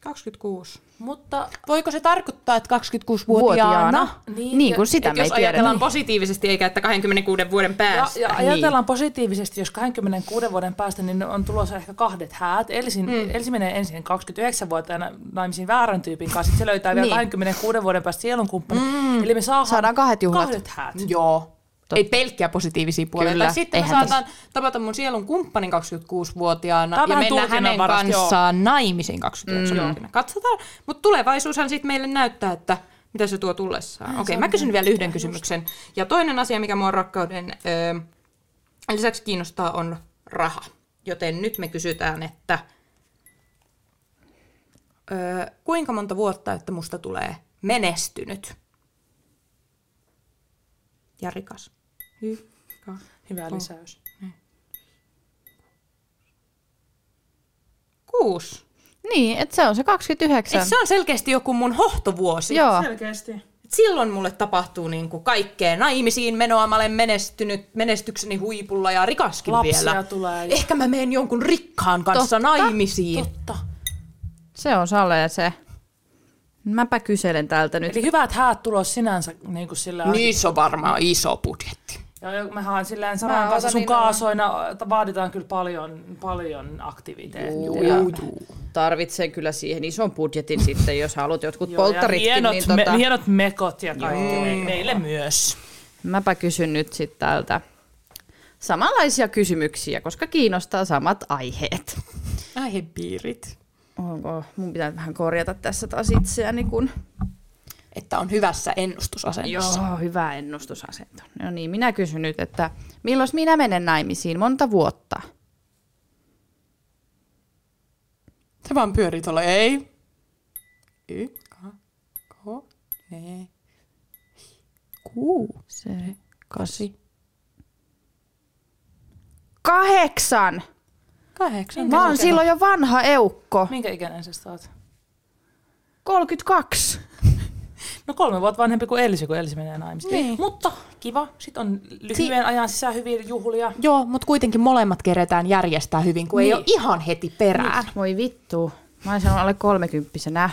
Speaker 1: 26.
Speaker 3: Mutta
Speaker 1: Voiko se tarkoittaa, että 26-vuotiaana?
Speaker 2: Vuotiaana.
Speaker 3: Niin,
Speaker 2: Niin
Speaker 3: ja-
Speaker 2: kuin sitä me ei
Speaker 1: jos
Speaker 2: tiedä.
Speaker 1: ajatellaan
Speaker 2: Niin.
Speaker 1: positiivisesti eikä että 26 vuoden
Speaker 3: Ja,
Speaker 1: päästä.
Speaker 3: ja ajatellaan positiivisesti, jos 26 vuoden päästä, niin on tulossa ehkä kahdet häät. Elsin, mm. Elsi menee ensin 29-vuotiaana naimisiin väärän tyypin kanssa, sitten se löytää vielä
Speaker 2: Niin.
Speaker 3: 26 vuoden päästä sielunkumppanin. Mm. Eli me saadaan,
Speaker 2: Saadaan kahdet juhlat.
Speaker 3: Kahdet häät.
Speaker 1: Joo. Ei pelkkiä positiivisia puolia.
Speaker 2: Kyllä,
Speaker 1: Tai sitten
Speaker 2: eihän
Speaker 1: saadaan tapata mun sielun kumppanin 26-vuotiaana
Speaker 3: Tää on
Speaker 1: ja mennä hänen
Speaker 3: tulkinnanvarasta,
Speaker 1: kanssaan naimisiin 29-vuotiaana. Katsotaan. Mutta tulevaisuushan sitten meille näyttää, että mitä se tuo tullessaan. Okei, mä kysyn vielä yhden kysymyksen. Ja toinen asia, mikä mua rakkauden ö, lisäksi kiinnostaa, on raha. Joten nyt me kysytään, että ö, kuinka monta vuotta, että musta tulee menestynyt ja rikas? Hyvä.
Speaker 3: Hyvä lisäys.
Speaker 1: Kuusi.
Speaker 2: Niin, että se on se 29.
Speaker 1: Et se on selkeästi joku mun hohtovuosi.
Speaker 2: Joo.
Speaker 3: Selkeästi.
Speaker 1: Et silloin mulle tapahtuu niinku kaikkea. Naimisiin menoa mä olen menestynyt menestykseni huipulla ja rikaskin
Speaker 3: Lapsia
Speaker 1: vielä.
Speaker 3: tulee. ja-
Speaker 1: Ehkä mä menen jonkun rikkaan kanssa
Speaker 2: Totta.
Speaker 1: naimisiin.
Speaker 3: Totta.
Speaker 2: Se on Salle se. Mäpä kyselen täältä nyt.
Speaker 3: Eli hyvät häät tulos sinänsä niin kuin sillä
Speaker 1: Niissä on varmaan iso budjetti.
Speaker 3: Ja jo- mehän silleen
Speaker 2: Mä
Speaker 3: Saran kanssa sun
Speaker 2: niin
Speaker 3: kaasoina että vaaditaan kyllä paljon, paljon aktiviteettia.
Speaker 2: Juu, ja tarvitsen kyllä siihen ison budjetin sitten, jos haluat jotkut
Speaker 3: Joo, ja
Speaker 2: polttaritkin.
Speaker 3: hienot,
Speaker 2: niin tota,
Speaker 3: me, hienot mekot ja kaikki me, meille myös.
Speaker 2: Mäpä kysyn nyt sitten täältä samanlaisia kysymyksiä, koska kiinnostaa samat aiheet.
Speaker 1: Aihepiirit.
Speaker 2: Onko, mun pitää vähän korjata tässä taas itseäni, kun...
Speaker 1: Että on hyvässä ennustusasennossa.
Speaker 2: Joo, hyvä ennustusasento. No niin, minä kysyn nyt, että milloin minä menen naimisiin? Monta vuotta?
Speaker 1: Se vaan pyörii tuolla. Ei. Y, ka, ko, ne, kuu,
Speaker 2: Se,
Speaker 1: kasi,
Speaker 2: kahdeksan!
Speaker 1: kahdeksan.
Speaker 2: Mä oon silloin jo vanha eukko.
Speaker 3: Minkä ikäinen sä oot?
Speaker 2: 32.
Speaker 3: No kolme vuotta vanhempi kuin Elsi, kun Elsi menee naimisiin.
Speaker 1: Niin.
Speaker 3: Mutta kiva. Sitten on lyhyen ajan sisään hyviä juhlia.
Speaker 1: Joo, mutta kuitenkin molemmat keretään järjestää hyvin, kun niin. ei
Speaker 3: Niin.
Speaker 1: ole ihan heti perään.
Speaker 2: Voi vittu. Mä olisin alle kolmekymppisenä.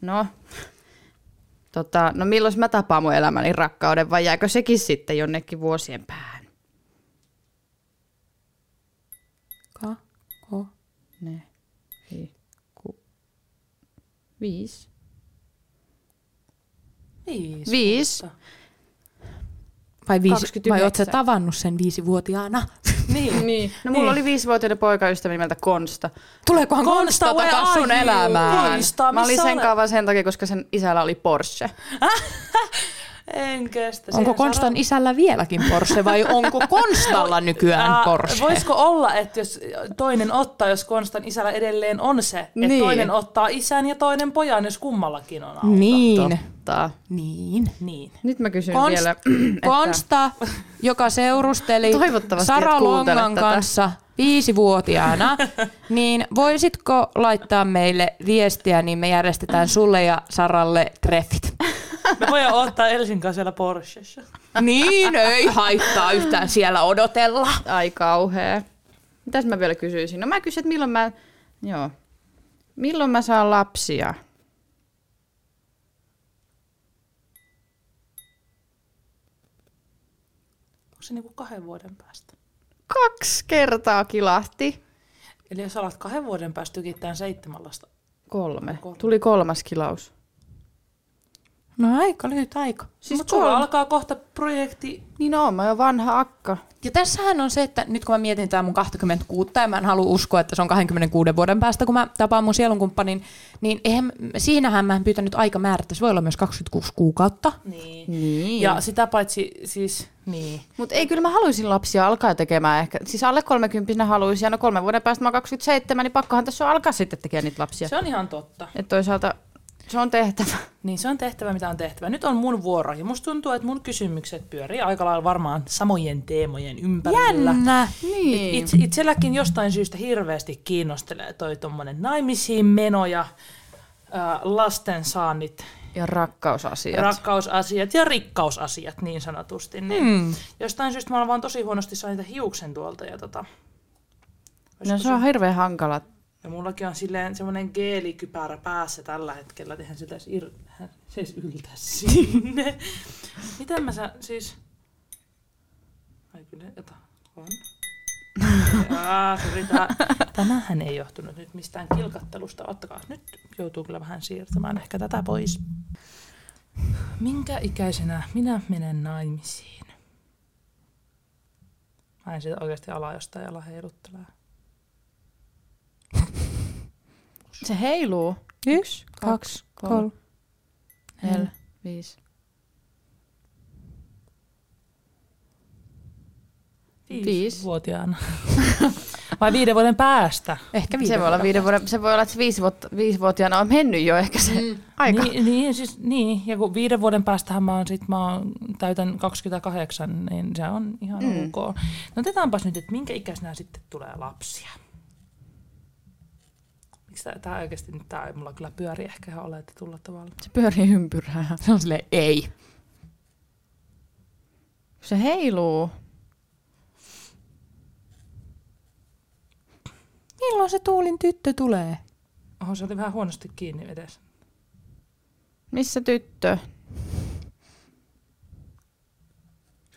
Speaker 2: No. Tota, no milloin mä tapaan mun elämäni rakkauden vai jääkö sekin sitten jonnekin vuosien päähän?
Speaker 1: Ka, ko,
Speaker 2: Ne, vi, ku, viisi.
Speaker 3: Viisi.
Speaker 2: Viisi.
Speaker 1: Vai, viisi,
Speaker 2: 29.
Speaker 1: vai oot sä tavannut sen viisivuotiaana?
Speaker 3: Niin.
Speaker 2: Niin. No mulla oli viisivuotiainen poikaystävä nimeltä Konsta.
Speaker 1: Tuleekohan
Speaker 3: Konsta,
Speaker 1: Konsta takas sun elämään?
Speaker 3: Konsta,
Speaker 2: Mä olin sen vaan sen takia, koska sen isällä oli Porsche.
Speaker 3: En kestä.
Speaker 1: Onko
Speaker 3: Siihen
Speaker 1: Konstan isällä vieläkin Porsche vai onko Konstalla nykyään
Speaker 3: Ää,
Speaker 1: Porsche?
Speaker 3: Voisiko olla, että jos toinen ottaa, jos Konstan isällä edelleen on se, että
Speaker 2: Niin.
Speaker 3: toinen ottaa isän ja toinen pojan, jos kummallakin on auto.
Speaker 1: Niin.
Speaker 2: Totta.
Speaker 1: Niin.
Speaker 3: Niin.
Speaker 2: Nyt mä kysyn
Speaker 1: Konst-
Speaker 2: vielä, että
Speaker 1: Konsta, joka seurusteli Sara Longan
Speaker 2: tätä.
Speaker 1: kanssa viisivuotiaana, niin voisitko laittaa meille viestiä, niin me järjestetään sulle ja Saralle treffit.
Speaker 3: Me voidaan ottaa Elsin kanssa siellä Porschessa.
Speaker 1: Niin, ei haittaa yhtään siellä odotella.
Speaker 2: ai kauhea. Mitäs mä vielä kysyisin? No mä kysyn, että milloin mä, joo. Milloin mä saan lapsia?
Speaker 3: Onko se niinku kahden vuoden päästä?
Speaker 2: Kaksi kertaa kilahti.
Speaker 3: Eli jos alat kahden vuoden päästä tykittää seitsemän lasta.
Speaker 2: Kolme.
Speaker 3: Kolme.
Speaker 2: Tuli kolmas kilaus.
Speaker 1: No aika lyhyt aika.
Speaker 3: Siis Mutta sulla alkaa kohta projekti.
Speaker 2: Niin on, mä oon vanha akka.
Speaker 1: Ja tässähän on se, että nyt kun mä mietin tää mun 26 ja mä en halua uskoa, että se on 26 vuoden päästä, kun mä tapaan mun sielunkumppanin, niin eihän, siinähän mä en pyytänyt aikamäärättä. Se voi olla myös 26 kuukautta.
Speaker 3: Niin.
Speaker 2: Niin.
Speaker 3: Ja sitä paitsi siis, niin.
Speaker 2: Mutta ei, kyllä mä haluaisin lapsia alkaa tekemään ehkä. Siis alle 30 haluaisin, ja no kolmen vuoden päästä mä oon 27, niin pakkohan tässä on alkaa sitten tekemään niitä lapsia.
Speaker 3: Se on ihan totta.
Speaker 2: Että toisaalta se on tehtävä.
Speaker 3: Niin se on tehtävä, mitä on tehtävä. Nyt on mun vuoro ja musta tuntuu, että mun kysymykset pyörii aika lailla varmaan samojen teemojen ympärillä.
Speaker 1: Jännä.
Speaker 2: Niin.
Speaker 3: Itse, itselläkin jostain syystä hirveästi kiinnostelee toi tommonen naimisiin meno ja ää, lastensaannit,
Speaker 2: Ja rakkausasiat.
Speaker 3: rakkausasiat ja rikkausasiat niin sanotusti. Niin
Speaker 1: Hmm.
Speaker 3: Jostain syystä mä olen vaan tosi huonosti saanut hiuksen tuolta. Ja, tota,
Speaker 2: no se on hirveän hankala.
Speaker 3: Ja mullakin on silleen semmoinen geelikypärä päässä tällä hetkellä, että sitä edes, ir... se edes yltä sinne. Miten mä sä, siis... Ai kyllä, jota on. Aa, sori, tää, tämähän ei johtunut nyt mistään kilkattelusta. Ottakaa, nyt joutuu kyllä vähän siirtämään ehkä tätä pois. Minkä ikäisenä minä menen naimisiin? Mä en sitä oikeasti ala jostain ala heiluttelee.
Speaker 2: Se heiluu.
Speaker 1: Yksi, kaksi, kolme.
Speaker 2: Nel, viisi. Viisi.
Speaker 3: vuotiaana. Vai viiden vuoden päästä?
Speaker 1: Ehkä
Speaker 2: Se voi, olla viiden vuoden, se voi olla, että se viisi vuotta, viisivuotiaana on mennyt jo ehkä se mm. aika.
Speaker 3: Niin, niin, siis, niin, ja kun viiden vuoden päästähän mä oon, sit mä oon, täytän 28, niin se on ihan mm. ok. No otetaanpas nyt, että minkä ikäisenä sitten tulee lapsia? Miksi tää, tää oikeasti nyt ei mulla kyllä pyöri ehkä ihan oletetulla tavalla.
Speaker 2: Se pyörii ympyrää.
Speaker 1: Se on silleen, ei.
Speaker 2: Se heiluu.
Speaker 1: Milloin se Tuulin tyttö tulee?
Speaker 3: Oho, se oli vähän huonosti kiinni edes.
Speaker 2: Missä tyttö?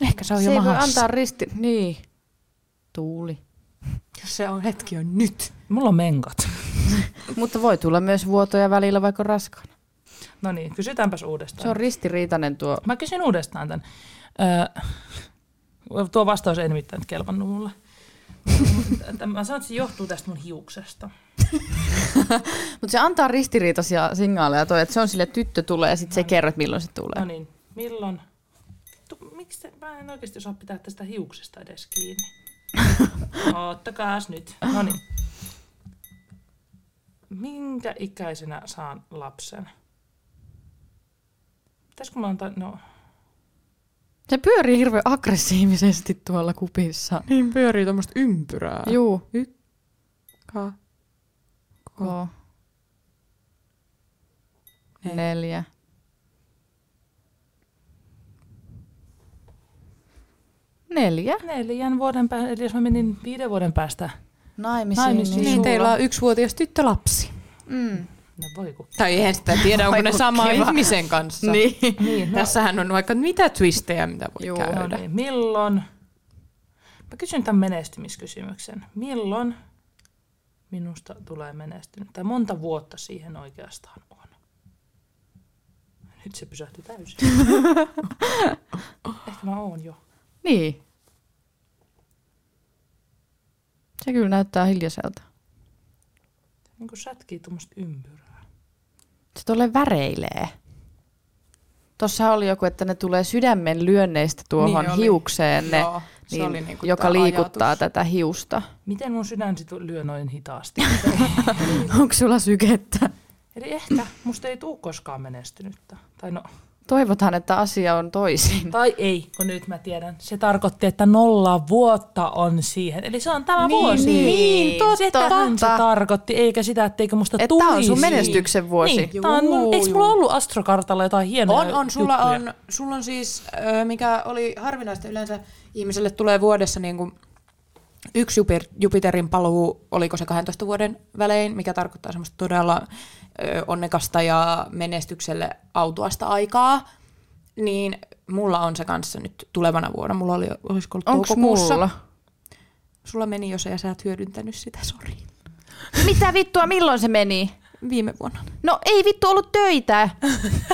Speaker 1: Ehkä se on
Speaker 2: se
Speaker 1: jo mahassa.
Speaker 2: antaa risti... Niin. Tuuli.
Speaker 1: Jos se on hetki on nyt.
Speaker 3: Mulla on menkat.
Speaker 2: Mutta voi tulla myös vuotoja välillä vaikka raskaana.
Speaker 3: No niin, kysytäänpäs uudestaan.
Speaker 2: Se on ristiriitainen tuo.
Speaker 3: Mä kysyn uudestaan tämän. Öö, tuo vastaus ei nimittäin nyt kelvannut mulle. Mä sanon, että se johtuu tästä mun hiuksesta.
Speaker 2: Mutta se antaa ristiriitaisia signaaleja toi, että se on sille että tyttö tulee ja sitten se ei kerro, että milloin se tulee.
Speaker 3: No niin, milloin? Tu, miksi te, mä en oikeasti osaa pitää tästä hiuksesta edes kiinni. Ottakaas nyt. No niin. Minkä ikäisenä saan lapsen? Pitäisikö mä antaa, no
Speaker 2: Se pyörii hirveän aggressiivisesti tuolla kupissa.
Speaker 1: Niin pyörii tuommoista ympyrää.
Speaker 2: Juu.
Speaker 1: Ka-
Speaker 2: Ko. Neljä. Neljä.
Speaker 3: neljän vuoden päästä, eli jos mä menin viiden vuoden päästä,
Speaker 2: Naimisiin.
Speaker 3: Naimisiin.
Speaker 1: Niin,
Speaker 3: Sulla.
Speaker 1: teillä on yksivuotias tyttölapsi.
Speaker 2: Mm.
Speaker 3: no voi kun.
Speaker 1: Tai eihän sitä tiedä, onko ne sama
Speaker 2: kiva.
Speaker 1: ihmisen kanssa.
Speaker 2: Niin.
Speaker 3: Niin, no,
Speaker 1: Tässähän on vaikka mitä twistejä, mitä voi
Speaker 2: Juu.
Speaker 1: käydä.
Speaker 3: no niin, milloin, mä kysyn tämän menestymiskysymyksen. Milloin minusta tulee menestynyt? Tai monta vuotta siihen oikeastaan on? Nyt se pysähtyi täysin. Ehkä mä oon jo.
Speaker 2: Niin. Se kyllä näyttää hiljaiselta.
Speaker 3: Niin kuin sätkii tuommoista ympyrää.
Speaker 2: Se tuolle väreilee. Tuossa oli joku, että ne tulee sydämen lyönneistä tuohon
Speaker 1: Niin oli.
Speaker 2: hiukseen, ne,
Speaker 1: Joo,
Speaker 2: niin,
Speaker 1: oli niinku
Speaker 2: joka liikuttaa
Speaker 1: ajatus.
Speaker 2: tätä hiusta.
Speaker 3: Miten mun sydän sit lyö noin hitaasti?
Speaker 2: Onko sulla sykettä?
Speaker 3: Eli ehkä musta ei tuu koskaan menestynyttä. Tai no,
Speaker 2: Toivotaan, että asia on toisin.
Speaker 3: tai ei, kun nyt mä tiedän. Se tarkoitti, että nolla vuotta on siihen. Eli se on tämä vuosi.
Speaker 2: niin, totta.
Speaker 3: Sitähän se tarkoitti, eikä sitä, etteikö musta
Speaker 2: Että
Speaker 3: tulisi.
Speaker 2: tämä on sun menestyksen vuosi.
Speaker 3: Niin, tää on mun, eikö mulla ollut astrokartalla jotain hienoja
Speaker 1: On, on. Sulla
Speaker 3: juttuja?
Speaker 1: on, sulla on siis, mikä oli harvinaista yleensä, ihmiselle tulee vuodessa niin kuin yksi Jupiter, Jupiterin paluu, oliko se 12 vuoden välein, mikä tarkoittaa semmoista todella ö, onnekasta ja menestykselle autuasta aikaa. Niin mulla on se kanssa nyt tulevana vuonna. Mulla oli, olisiko ollut
Speaker 2: Onko
Speaker 1: toukokuussa.
Speaker 2: mulla?
Speaker 1: Sulla meni jo se ja sä et hyödyntänyt sitä, sori.
Speaker 2: Mitä vittua, milloin se meni?
Speaker 1: Viime vuonna.
Speaker 2: No ei vittu ollut töitä.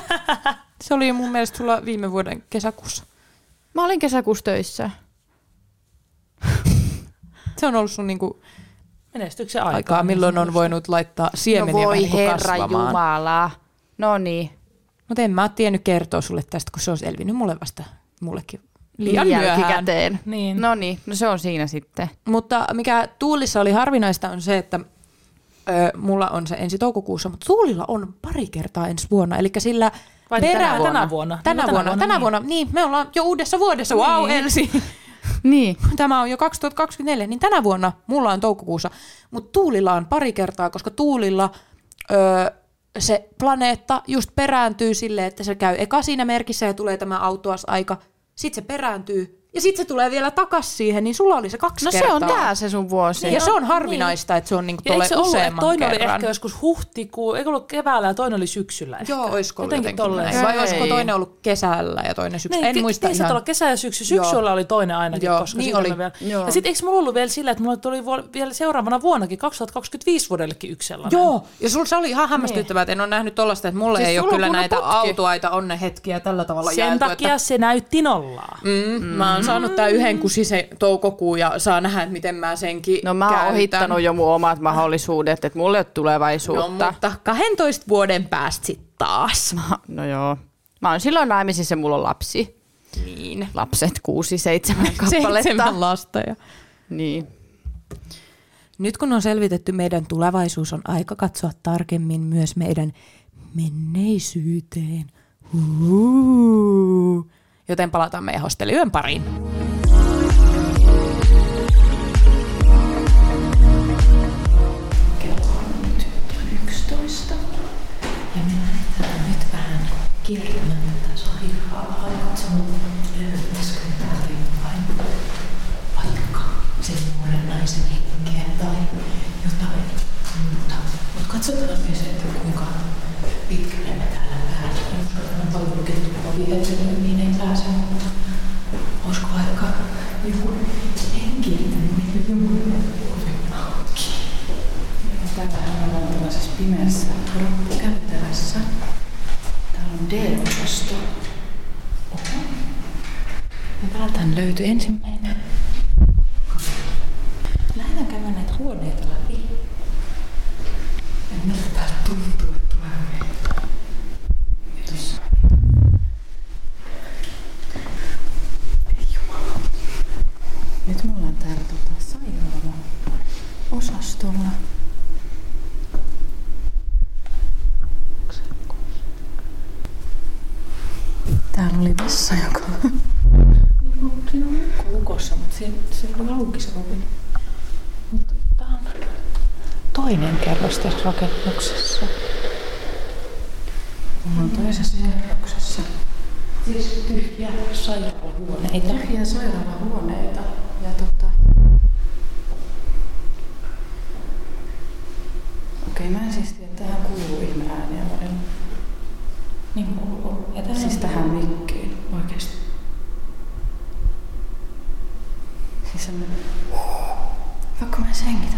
Speaker 1: Se oli mun mielestä sulla viime vuoden kesäkuussa.
Speaker 2: Mä olin kesäkuussa töissä.
Speaker 1: Se on ollut sun niinku
Speaker 3: Menestyksen aikaa.
Speaker 1: aikaa, milloin on voinut laittaa
Speaker 2: No
Speaker 1: siemeniä vähän
Speaker 2: voi
Speaker 1: niinku
Speaker 2: herra
Speaker 1: kasvamaan.
Speaker 2: Jumala. No niin.
Speaker 1: Mutta en mä oon tiennyt kertoa sulle tästä, kun se on selvinnyt mulle vasta mullekin liian myöhään.
Speaker 2: jälkikäteen.
Speaker 3: Niin.
Speaker 2: No niin, no se on siinä sitten.
Speaker 1: Mutta mikä Tuulissa oli harvinaista on se, että ö, mulla on se ensi toukokuussa, mutta Tuulilla on pari kertaa ensi vuonna. Eli sillä
Speaker 3: Vai
Speaker 1: perä-
Speaker 3: tänä- tänä vuonna?
Speaker 1: Tänä,
Speaker 3: Niin,
Speaker 1: vuonna, tänä
Speaker 3: niin.
Speaker 1: vuonna, niin. Me ollaan jo uudessa vuodessa. Wow,
Speaker 3: Niin.
Speaker 1: Elsi.
Speaker 2: Niin.
Speaker 1: Tämä on jo 2024, niin tänä vuonna mulla on toukokuussa. Mutta Tuulilla on pari kertaa, koska Tuulilla öö, se planeetta just perääntyy silleen, että se käy eka siinä merkissä ja tulee tämä autuas-aika. Sitten se perääntyy ja sitten se tulee vielä takas siihen, niin sulla oli se kaksi
Speaker 2: No se
Speaker 1: kertaa.
Speaker 2: on tää se sun vuosi.
Speaker 1: Ja se on harvinaista, että se on niinku tulee
Speaker 3: se ollut, että
Speaker 1: useamman
Speaker 3: toinen
Speaker 1: kerran.
Speaker 3: oli ehkä joskus huhtikuu, eikö ollut keväällä ja toinen oli syksyllä ehkä?
Speaker 1: Joo, olisiko ollut
Speaker 3: Jotenkin
Speaker 1: jotenkin näin. Vai olisiko toinen ollut kesällä ja toinen syksyllä?
Speaker 3: Niin,
Speaker 1: en
Speaker 3: ke-
Speaker 1: muista
Speaker 3: niin, se
Speaker 1: ihan.
Speaker 3: olla kesä ja syksy. Syksyllä oli toinen ainakin,
Speaker 1: Joo,
Speaker 3: koska
Speaker 1: niin oli.
Speaker 3: Vielä.
Speaker 2: Joo.
Speaker 3: Ja sitten eikö mulla ollut vielä sillä, että mulla tuli vielä seuraavana vuonnakin, 2025 vuodellekin yksi sellainen.
Speaker 1: Joo, ja sulla se oli ihan hämmästyttävää, että en ole nähnyt tollasta, että mulle
Speaker 2: Siis
Speaker 1: ei ole kyllä näitä autuaita onnenhetkiä tällä tavalla
Speaker 3: Sen takia se näytti nollaa.
Speaker 1: Mm, mä oon saanut tää yhden kusisen toukokuun ja saa nähdä, että miten mä senkin
Speaker 2: No mä oon
Speaker 1: käytän.
Speaker 2: ohittanut jo mun omat mahdollisuudet, että mulle ei ole
Speaker 1: No,
Speaker 2: tulevaisuutta.
Speaker 1: mutta 12 vuoden päästä sit taas.
Speaker 2: No joo. Mä oon silloin naimisissa ja mulla on lapsi.
Speaker 1: Niin.
Speaker 2: Lapset kuusi, seitsemän kappaletta.
Speaker 1: Seitsemän lasta. Ja...
Speaker 2: Niin.
Speaker 1: Nyt kun on selvitetty meidän tulevaisuus, on aika katsoa tarkemmin myös meidän menneisyyteen. Huu. Joten palataan meidän hosteliyön pariin. Kello on nyt 11. Ja me lähdetään nyt vähän kiertämään tätä katsotaan myös, että kuinka pitkälle me täällä tämä on paljon lukettu löytyi ensimmäinen. Tyhjiä sairaalahuoneita.
Speaker 4: Tyhjiä sairaalahuoneita. Ja tota... Okei, mä en siis tiedä, että tähän kuuluu ihme ääniä välillä.
Speaker 1: Niin kuuluu. Ja täällä
Speaker 4: Siis tähän mikkiin, oikeesti. Siis semmonen... Vaikka mä en sengitä.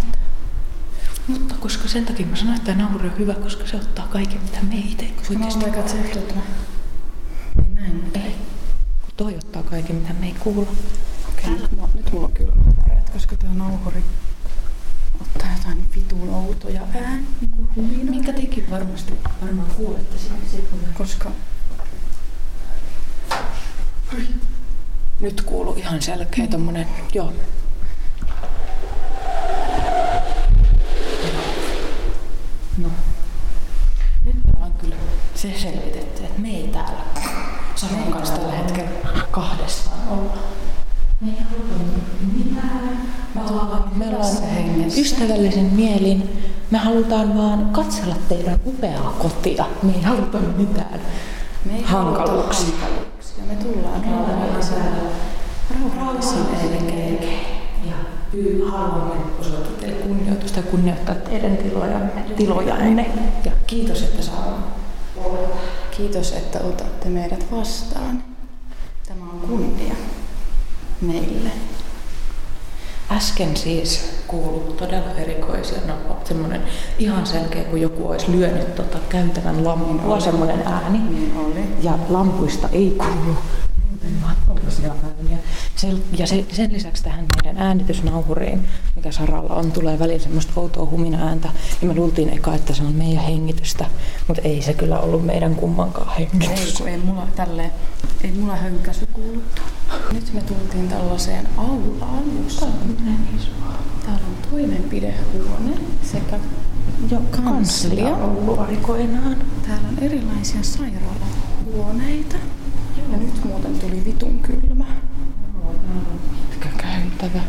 Speaker 1: Mutta koska sen takia mä sanoin, että nauhuri on hyvä, koska se ottaa kaiken mitä me ei tee. Koska
Speaker 4: Mä oon aika tsehdottuna. Ei näin, mutta ei.
Speaker 1: kun toi ottaa kaiken mitä me ei kuulla.
Speaker 4: Okei, nyt, mulla, nyt mulla on kyllä pareet, koska tää nauhuri ottaa jotain vitun outoja ääniä, niin.
Speaker 1: Minkä tekin varmasti varmaan kuulette sitten.
Speaker 4: Koska
Speaker 1: Nyt kuuluu ihan selkeä tommonen, joo. No. Nyt me ollaan kyllä se selvitetty, että me ei täällä Sanon kanssa tällä hetkellä kahdestaan olla. Me ei haluta mitään. Me ollaan, ystävällisen mielin. Me halutaan vaan katsella teidän upeaa kotia. Me ei haluta mitään
Speaker 4: me ei
Speaker 1: hankaluuksia.
Speaker 4: hankaluuksia. Me tullaan rauhallisella, rauhallisin elkein.
Speaker 1: Ja haluamme osoittaa teille kunnioitusta ja kunnioittaa teidän tilojanne. tilojanne. Ja kiitos, että saamme
Speaker 4: Kiitos, että otatte meidät vastaan. Tämä on kunnia meille.
Speaker 1: Äsken siis kuului todella erikoisia, no semmoinen ihan selkeä, kun joku olisi lyönyt tota käytävän lampua, semmoinen ääni.
Speaker 4: Niin oli.
Speaker 1: Ja lampuista ei kuulu ääniä. Ja se, sen lisäksi tähän meidän äänitysnauhuriin, mikä Saralla on, tulee välillä semmoista outoa humina ääntä. Ja me luultiin eka, että se on meidän hengitystä, mutta ei se kyllä ollut meidän kummankaan
Speaker 4: Ei,
Speaker 1: hengitys.
Speaker 4: kun ei mulla tälleen, ei mulla hönkäsy kuulu. Nyt me tultiin tällaiseen aulaan, jossa on, täällä on toimenpidehuone sekä
Speaker 1: Jo
Speaker 4: kanslia.
Speaker 1: ollut aikoinaan.
Speaker 4: Täällä on erilaisia sairaalahuoneita. Ja nyt muuten tuli vitun kylmä.
Speaker 1: Pitkä käytävä.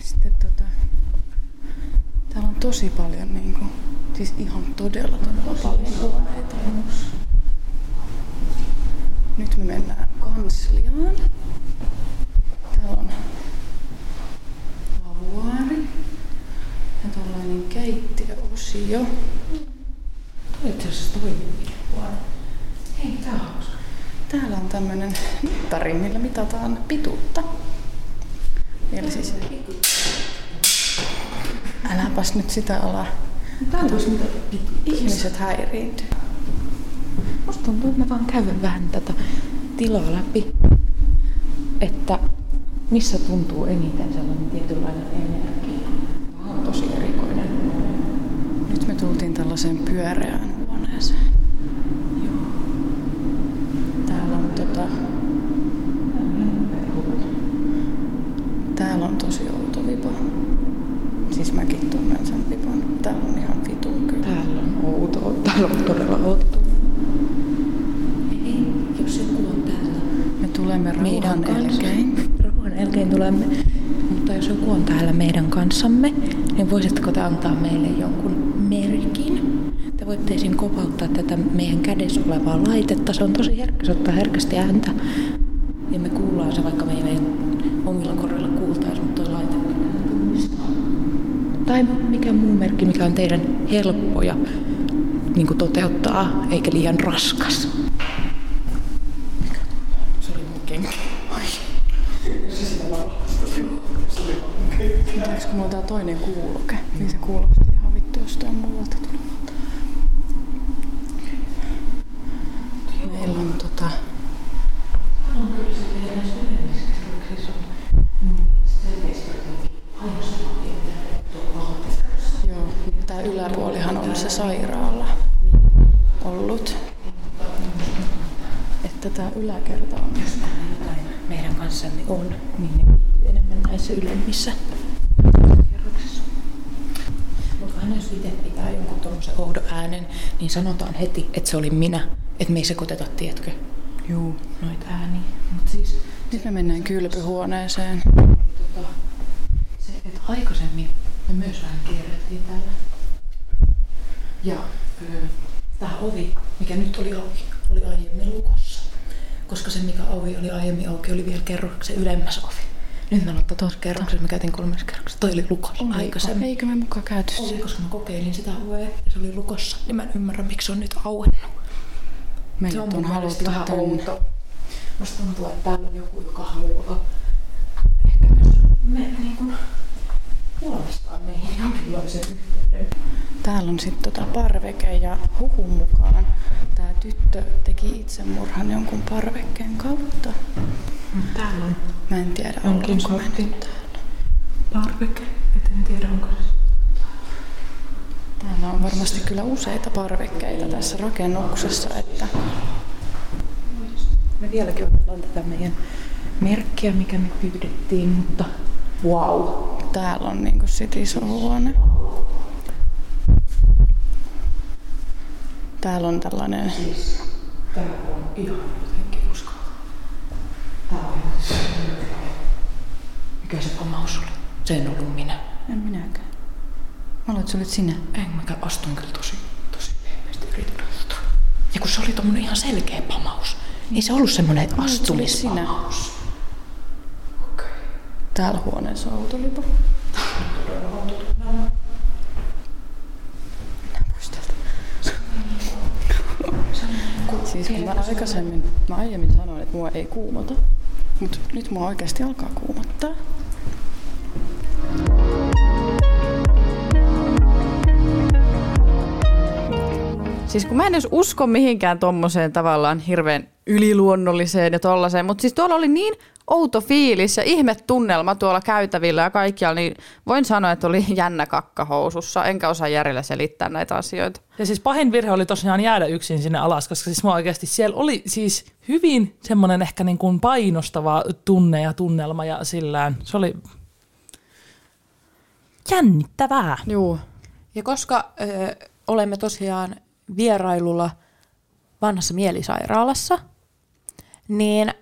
Speaker 4: Sitten tota, täällä on tosi paljon niinku, siis ihan todella todella paljon huoneita. Nyt me mennään kansliaan. Täällä on lavuaari ja tällainen keittiöosio.
Speaker 1: Toi itse asiassa toimenpidehuone. Tää on hauska.
Speaker 4: Täällä on tämmönen mittari, millä mitataan pituutta. Eli siis... Äläpäs nyt sitä ala.
Speaker 1: Tää on mitä
Speaker 4: Ihmiset häiriintyy.
Speaker 1: Musta tuntuu, että mä vaan käyn vähän tätä tilaa läpi, että missä tuntuu eniten sellainen tietynlainen energia. Tämä on tosi erikoinen.
Speaker 4: Nyt me tultiin tällaiseen pyöreään huoneeseen. Joo. Täällä on tota... Täällä on tosi outo vipa. Siis mäkin tunnen sen vipan. Täällä on ihan vitun kyllä.
Speaker 1: Täällä on outoa. Täällä on todella outoa. Ei, jos joku on täältä
Speaker 4: Me tulemme
Speaker 1: meidän
Speaker 4: rauhan
Speaker 1: kanssa.
Speaker 4: elkein.
Speaker 1: Rauhan elkein tulemme. Mutta jos joku on täällä meidän kanssamme, niin voisitteko te antaa meille jonkun esim. kopauttaa tätä meidän kädessä olevaa laitetta. Se on tosi herkkä, se ottaa herkästi ääntä. Ja me kuullaan se, vaikka me ei meidän omilla korvilla kuultaisi, mutta tuo laite. Tai mikä muu merkki, mikä on teidän helppoja niin kuin toteuttaa, eikä liian raskas. Se oli mun kenkä.
Speaker 4: Mulla tää toinen kuuloke, niin se kuulosti ihan vittu jostain muualta tulevalta. Meillä on tota... Joo, tää yläpuolihan on se sairaala ollut. Että tää yläkerta on
Speaker 1: meidän kanssamme on, niin ne enemmän näissä ylemmissä kerroksissa. Mutta aina jos itse pitää jonkun tuommoisen oudon äänen, niin sanotaan heti, että se oli minä. Että me ei sekoiteta, tiedätkö,
Speaker 4: Juu.
Speaker 1: noita ääniä. Mutta siis
Speaker 4: Nyt me mennään kylpyhuoneeseen.
Speaker 1: tota, se, että aikaisemmin me myös vähän kierrettiin täällä. Ja öö, tämä ovi, mikä nyt oli auki, oli aiemmin lukossa. Koska se, mikä ovi oli aiemmin auki, oli vielä kerroksen ylemmäs ovi. Nyt me ollaan tuossa kerroksessa, mä käytin kolmessa kerroksessa. Toi oli lukossa
Speaker 4: Oliko?
Speaker 1: aikaisemmin.
Speaker 4: Eikö me mukaan käyty
Speaker 1: Oli, koska mä kokeilin sitä ovea ja se oli lukossa. Niin mä en ymmärrä, miksi se on nyt auennut. Se
Speaker 4: Meidät
Speaker 1: on
Speaker 4: on
Speaker 1: mun mielestä vähän
Speaker 4: tänne.
Speaker 1: outo. Musta tuntuu, että täällä on joku, joka haluaa ehkä myös me, niin kuin, muodostaa meihin jonkinlaisen yhteyden.
Speaker 4: Täällä on sitten tota parveke ja huhun mukaan tämä tyttö teki itsemurhan jonkun parvekkeen kautta.
Speaker 1: Täällä on
Speaker 4: Mä en tiedä,
Speaker 1: jonkin
Speaker 4: ollaanko me
Speaker 1: sortin
Speaker 3: parveke, et en tiedä onko se.
Speaker 4: Täällä on varmasti kyllä useita parvekkeita tässä rakennuksessa, että
Speaker 1: Me vieläkin otetaan tätä meidän merkkiä, mikä me pyydettiin, mutta wow.
Speaker 4: täällä on niinku sit iso huone. Täällä on tällainen,
Speaker 1: Tää on ihan jotenkin uskoa. Tää on Mikä se pamaus oli? Se en ollut minä.
Speaker 4: en minäkään. Mä luulen, että se olit sinä.
Speaker 1: En mä astuin kyllä tosi, tosi pehmeästi yritin. Ja kun se oli tommonen ihan selkeä pamaus. Ei se ollut semmonen astumispamaus. Okei.
Speaker 4: Täällä huoneessa on autolipo. Siis kun mä aikaisemmin, mä aiemmin sanoin, että mua ei kuumota, mutta nyt mua oikeasti alkaa kuumottaa.
Speaker 2: Siis kun mä en edes usko mihinkään tommoseen tavallaan hirveän yliluonnolliseen ja tollaiseen, mutta siis tuolla oli niin outo fiilis ja ihme tunnelma tuolla käytävillä ja kaikkialla, niin voin sanoa, että oli jännä kakkahousussa, enkä osaa järjellä selittää näitä asioita.
Speaker 3: Ja siis pahin virhe oli tosiaan jäädä yksin sinne alas, koska siis mä oikeasti siellä oli siis hyvin semmoinen ehkä niin kuin painostava tunne ja tunnelma ja sillään. Se oli jännittävää.
Speaker 2: Juu.
Speaker 1: Ja koska ö, olemme tosiaan vierailulla vanhassa mielisairaalassa, niin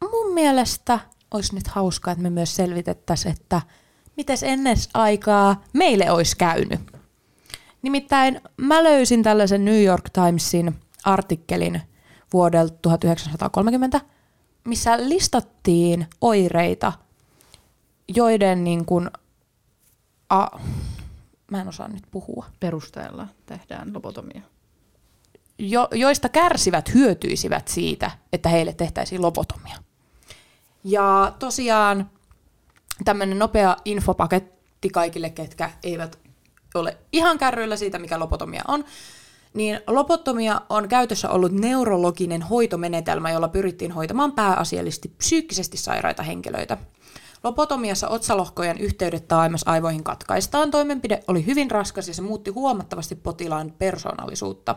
Speaker 1: mun mielestä olisi nyt hauskaa, että me myös selvitettäisiin, että mites ennen aikaa meille olisi käynyt. Nimittäin mä löysin tällaisen New York Timesin artikkelin vuodelta 1930, missä listattiin oireita, joiden niin kuin, a, mä en osaa nyt puhua,
Speaker 2: Perusteella tehdään lobotomia.
Speaker 1: jo, joista kärsivät hyötyisivät siitä, että heille tehtäisiin lobotomia. Ja tosiaan tämmöinen nopea infopaketti kaikille, ketkä eivät ole ihan kärryillä siitä, mikä lobotomia on, niin lobotomia on käytössä ollut neurologinen hoitomenetelmä, jolla pyrittiin hoitamaan pääasiallisesti psyykkisesti sairaita henkilöitä. Lobotomiassa otsalohkojen yhteydet taaimmasaivoihin katkaistaan. Toimenpide oli hyvin raskas ja se muutti huomattavasti potilaan persoonallisuutta.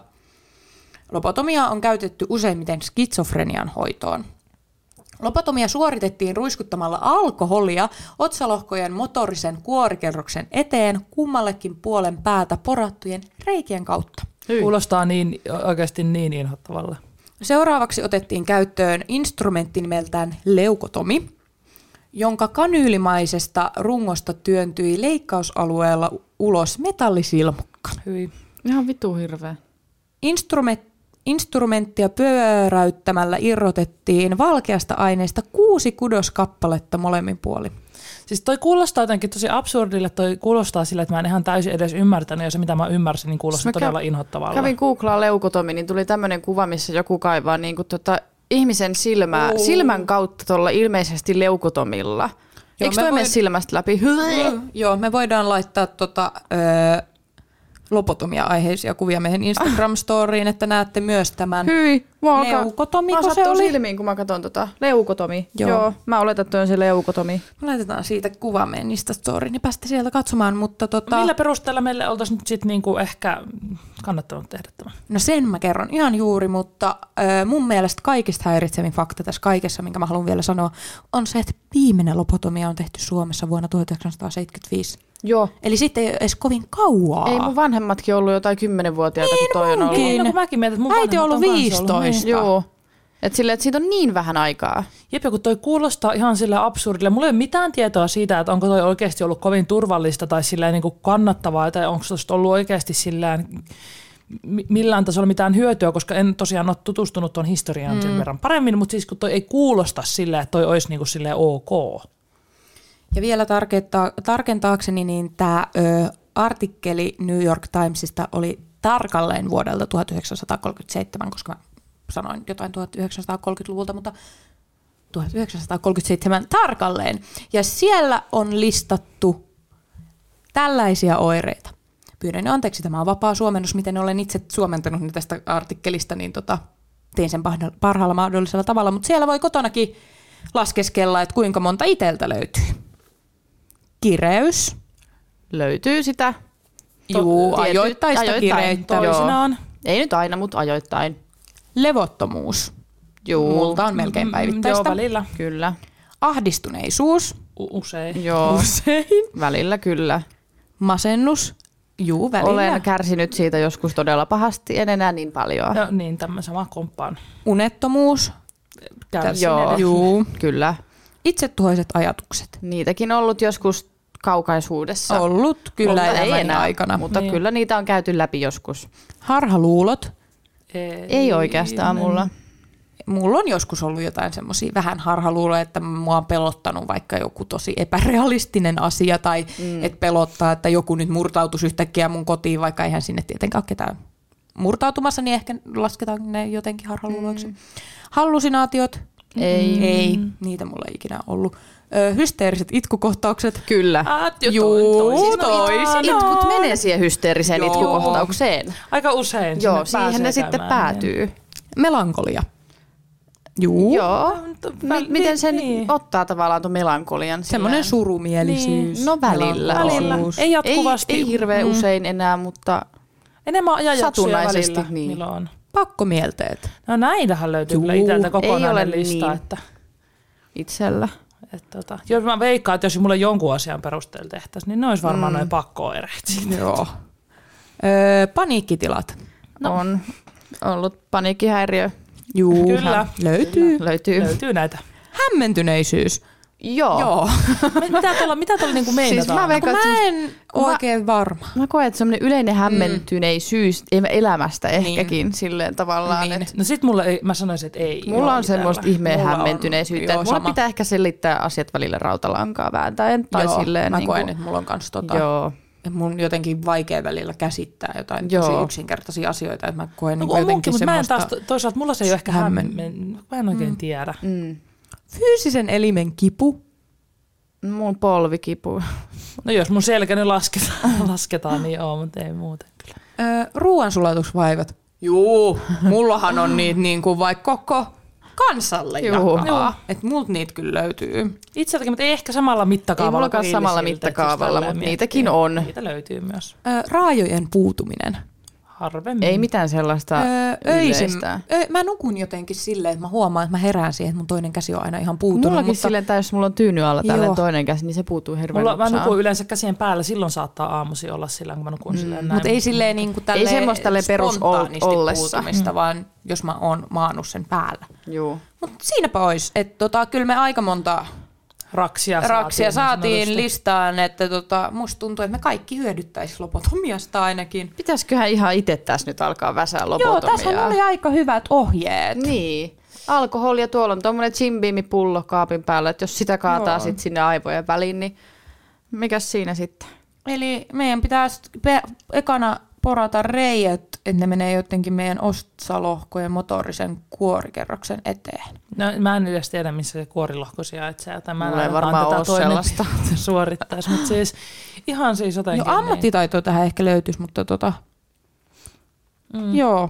Speaker 1: Lobotomia on käytetty useimmiten skitsofrenian hoitoon. Lobotomia suoritettiin ruiskuttamalla alkoholia otsalohkojen motorisen kuorikerroksen eteen kummallekin puolen päätä porattujen reikien kautta.
Speaker 3: Kuulostaa niin, oikeasti niin inhottavalle.
Speaker 1: Seuraavaksi otettiin käyttöön instrumentti nimeltään leukotomi, jonka kanyylimaisesta rungosta työntyi leikkausalueella ulos metallisilmukka.
Speaker 3: Hyi.
Speaker 2: Ihan vitu hirveä.
Speaker 1: Instrument, instrumenttia pyöräyttämällä irrotettiin valkeasta aineesta kuusi kudoskappaletta molemmin puolin.
Speaker 3: Siis toi kuulostaa jotenkin tosi absurdille, toi kuulostaa sillä, että mä en ihan täysin edes ymmärtänyt, ja se mitä mä ymmärsin, niin kuulostaa
Speaker 2: kä-
Speaker 3: todella inhottavalle.
Speaker 2: Kävin googlaa leukotomi, niin tuli tämmöinen kuva, missä joku kaivaa niin kuin tota ihmisen silmää, silmän kautta tuolla ilmeisesti leukotomilla. Eikö
Speaker 1: me
Speaker 2: toi mene
Speaker 1: voin-
Speaker 2: silmästä läpi?
Speaker 1: Joo, me voidaan laittaa tota, ö, lopotomia-aiheisia kuvia meidän Instagram-storiin, että näette myös tämän.
Speaker 2: Hyi, mua alkaa,
Speaker 1: Leukotomi,
Speaker 2: mä
Speaker 1: kun se oli?
Speaker 2: silmiin, kun mä katson tota. Leukotomi.
Speaker 1: Joo.
Speaker 2: Joo. Mä oletan, että on se leukotomi.
Speaker 1: Me laitetaan siitä kuva meidän Instastoriin, niin päästä sieltä katsomaan, mutta tota,
Speaker 3: Millä perusteella meille oltaisiin nyt sitten niinku ehkä kannattanut tehdä tämä?
Speaker 1: no sen mä kerron ihan juuri, mutta ö, mun mielestä kaikista häiritsevin fakta tässä kaikessa, minkä mä haluan vielä sanoa, on se, että viimeinen lopotomia on tehty Suomessa vuonna 1975.
Speaker 2: Joo.
Speaker 1: Eli sitten ei ole edes kovin kauaa.
Speaker 2: Ei mun vanhemmatkin ollut jotain kymmenenvuotiaita, kun toi on ollut.
Speaker 1: munkin.
Speaker 3: No, mäkin mietin, että mun
Speaker 1: Äiti on ollut
Speaker 3: vanhemmat on kanssa
Speaker 1: 15.
Speaker 3: Niin.
Speaker 2: Joo. Et silleen, että siitä on niin vähän aikaa.
Speaker 3: Jep, ja kun toi kuulostaa ihan sille absurdille. Mulla ei ole mitään tietoa siitä, että onko toi oikeasti ollut kovin turvallista tai silleen niin kuin kannattavaa, tai onko tosta ollut oikeasti sillään mi- millään tasolla mitään hyötyä, koska en tosiaan ole tutustunut tuon historiaan mm. sen verran paremmin, mutta siis kun toi ei kuulosta silleen, että toi olisi niin kuin silleen ok.
Speaker 1: Ja vielä tarkentaa, tarkentaakseni, niin tämä artikkeli New York Timesista oli tarkalleen vuodelta 1937, koska mä sanoin jotain 1930-luvulta, mutta 1937 tarkalleen. Ja siellä on listattu tällaisia oireita. Pyydän anteeksi, tämä on vapaa suomennus, miten olen itse suomentanut tästä artikkelista, niin tota, tein sen parha- parhaalla mahdollisella tavalla, mutta siellä voi kotonakin laskeskella, että kuinka monta iteltä löytyy. Kireys.
Speaker 2: Löytyy sitä.
Speaker 1: Juu,
Speaker 2: tietyt-
Speaker 1: ajoittaista
Speaker 2: ajoittain,
Speaker 1: kireyttä.
Speaker 3: Toisinaan.
Speaker 2: Ei nyt aina, mutta ajoittain.
Speaker 1: Levottomuus.
Speaker 2: Juu,
Speaker 1: Multa on melkein
Speaker 3: Mm, Joo,
Speaker 1: päivittäistä.
Speaker 3: välillä.
Speaker 2: kyllä.
Speaker 1: Ahdistuneisuus.
Speaker 3: U- usein.
Speaker 2: Joo,
Speaker 1: Usein.
Speaker 2: välillä kyllä.
Speaker 1: Masennus. Juu, välillä.
Speaker 2: Olen kärsinyt siitä joskus todella pahasti, en enää niin paljon.
Speaker 3: No, niin, tämä sama komppaan.
Speaker 1: Unettomuus.
Speaker 3: Kärsin
Speaker 2: Joo.
Speaker 1: Juu.
Speaker 2: Kyllä.
Speaker 1: Itsetuhoiset ajatukset.
Speaker 2: Niitäkin ollut joskus kaukaisuudessa.
Speaker 1: Ollut kyllä
Speaker 2: mutta ei enää,
Speaker 1: aikana.
Speaker 2: Mutta
Speaker 3: Niin.
Speaker 2: kyllä niitä on käyty läpi joskus.
Speaker 1: Harhaluulot.
Speaker 3: Ei,
Speaker 2: Ei oikeastaan mulla.
Speaker 1: Mulla on joskus ollut jotain semmoisia vähän harhaluuloja, että mua on pelottanut vaikka joku tosi epärealistinen asia tai mm. että pelottaa, että joku nyt murtautuisi yhtäkkiä mun kotiin, vaikka eihän sinne tietenkään ole ketään murtautumassa, niin ehkä lasketaan ne jotenkin harhaluuloiksi. Mm. Hallusinaatiot.
Speaker 2: Ei.
Speaker 1: Ei, niitä mulla ei ikinä ollut. Ö, hysteeriset itkukohtaukset.
Speaker 2: Kyllä.
Speaker 1: Juu,
Speaker 3: toisinaan.
Speaker 1: toisinaan.
Speaker 2: Itkut menee siihen hysteeriseen
Speaker 1: Joo.
Speaker 2: itkukohtaukseen.
Speaker 3: Aika usein
Speaker 2: Joo,
Speaker 3: sinne
Speaker 2: siihen ne sitten
Speaker 3: käymään,
Speaker 2: päätyy.
Speaker 1: Melankolia. Juu.
Speaker 2: Joo.
Speaker 3: Väl-
Speaker 2: miten sen
Speaker 3: niin.
Speaker 2: ottaa tavallaan tuon melankolian?
Speaker 1: Semmoinen surumielisyys.
Speaker 2: No välillä.
Speaker 3: Välillä.
Speaker 2: on.
Speaker 3: Ei jatkuvasti.
Speaker 2: Ei, ei hirveän
Speaker 1: Mm.
Speaker 2: usein enää, mutta
Speaker 3: Enemmän ajanjaksoja
Speaker 2: Satunnaisesti,
Speaker 3: välillä,
Speaker 2: niin.
Speaker 3: milloin on.
Speaker 1: Pakkomielteet.
Speaker 3: No näitähän löytyy
Speaker 1: Juu,
Speaker 3: kyllä itseltä kokonainen lista.
Speaker 2: niin.
Speaker 3: Että,
Speaker 2: itsellä.
Speaker 3: Että, tota, jos mä veikkaan, että jos mulle jonkun asian perusteella tehtäisiin, niin ne olisi varmaan
Speaker 2: Mm.
Speaker 3: noin pakko-oireet siitä.
Speaker 1: Joo. Öö, paniikkitilat.
Speaker 2: No. On ollut paniikkihäiriö.
Speaker 1: Juu,
Speaker 3: Kyllä.
Speaker 1: löytyy.
Speaker 2: Löytyy.
Speaker 3: Löytyy näitä.
Speaker 1: Hämmentyneisyys.
Speaker 2: Joo.
Speaker 1: Joo.
Speaker 3: mitä tuolla, mitä tuolla niinku meinataan?
Speaker 2: Siis mä veikkaan, että
Speaker 1: mä
Speaker 2: semmoista-
Speaker 1: en
Speaker 2: mä-
Speaker 1: oikein varma.
Speaker 2: Mä koen, että semmoinen yleinen hämmentyneisyys mm. elämästä ehkäkin niin. silleen tavallaan.
Speaker 1: Niin.
Speaker 2: Niin.
Speaker 3: No sit mulle ei, mä sanoisin, että ei.
Speaker 2: Mulla on semmoista ihmeen
Speaker 1: Mulla on-
Speaker 2: hämmentyneisyyttä.
Speaker 1: joo,
Speaker 2: että Mulla
Speaker 1: sama.
Speaker 2: pitää ehkä selittää asiat välillä rautalankaa vääntäen. Tai
Speaker 1: Joo,
Speaker 2: silleen,
Speaker 1: mä
Speaker 2: niin
Speaker 1: koen,
Speaker 2: kuin,
Speaker 1: että mulla on kans tota,
Speaker 2: Joo.
Speaker 1: että mun jotenkin vaikea välillä käsittää jotain
Speaker 2: Joo.
Speaker 1: tosi yksinkertaisia asioita, että mä koen
Speaker 3: No,
Speaker 1: niin
Speaker 3: on
Speaker 1: jotenkin
Speaker 3: munkin, mutta mä en
Speaker 1: semmoista
Speaker 3: taas, toisaalta mulla se ei ole ehkä
Speaker 1: hämmen-
Speaker 3: hämmen. Mä en oikein tiedä.
Speaker 2: Mm.
Speaker 1: Fyysisen elimen kipu.
Speaker 2: Mun polvikipu.
Speaker 3: No jos mun selkä nyt lasketaan, lasketaan niin joo, mutta ei muuten kyllä.
Speaker 1: Öö, ruoansulatusvaivat. Juu, mullahan on niitä niin kuin vaikka koko kansalle
Speaker 2: Juu.
Speaker 1: jakaa. Että multa niitä kyllä löytyy.
Speaker 3: Itseltäkin, mutta ei ehkä samalla mittakaavalla.
Speaker 2: Ei mullakaan samalla mittakaavalla, mutta niitäkin on.
Speaker 3: Niitä löytyy myös.
Speaker 1: Öö, raajojen puutuminen.
Speaker 3: Harvemmin.
Speaker 2: Ei mitään sellaista
Speaker 1: Öö, öisin,
Speaker 2: yleistä.
Speaker 1: öö, mä nukun jotenkin silleen, että mä huomaan, että mä herään siihen, että mun toinen käsi on aina ihan puutunut.
Speaker 2: Mullakin
Speaker 1: mutta
Speaker 2: silleen, että jos mulla on tyyny alla tällainen
Speaker 1: Joo.
Speaker 2: toinen käsi, niin se puutuu hirveän
Speaker 3: Mulla, mä nukun yleensä käsien päällä, silloin saattaa aamusi olla sillä, kun mä nukun mm, silleen näin.
Speaker 1: Mutta ei silleen niin kuin tälleen
Speaker 2: semmoista tälleen perus
Speaker 1: spontaanisti
Speaker 2: ollessa.
Speaker 1: puutumista, vaan jos mä oon maannut sen päällä.
Speaker 2: Juu.
Speaker 1: Mutta siinäpä olisi, että tota, kyllä me aika monta
Speaker 3: raksia,
Speaker 1: raksia saatiin
Speaker 3: niin sanotusti.
Speaker 1: listaan, että tota, musta tuntuu, että me kaikki hyödyttäisiin lopotomiasta ainakin.
Speaker 2: Pitäisiköhän ihan itse tässä nyt alkaa väsää
Speaker 1: Joo,
Speaker 2: lobotomiaa?
Speaker 1: tässä oli aika hyvät ohjeet.
Speaker 2: Niin. Alkoholia, tuolla on tuommoinen Jim kaapin päällä, että jos sitä kaataa
Speaker 1: Joo.
Speaker 2: sit sinne aivojen väliin, niin mikäs siinä sitten?
Speaker 1: Eli meidän pitäisi pe- ekana porata reijät, että ne menee jotenkin meidän otsalohkojen motorisen kuorikerroksen eteen.
Speaker 3: No, mä en edes tiedä, missä se kuorilohko sijaitsee, mä en
Speaker 2: Mulla ei
Speaker 3: ainakaan
Speaker 2: varmaan
Speaker 3: tätä
Speaker 2: sellaista.
Speaker 3: suorittaisi, mutta siis ihan siis jotenkin.
Speaker 1: Jo ammattitaito tähän ehkä löytyisi, mutta tota,
Speaker 3: Niin.
Speaker 1: mm. joo.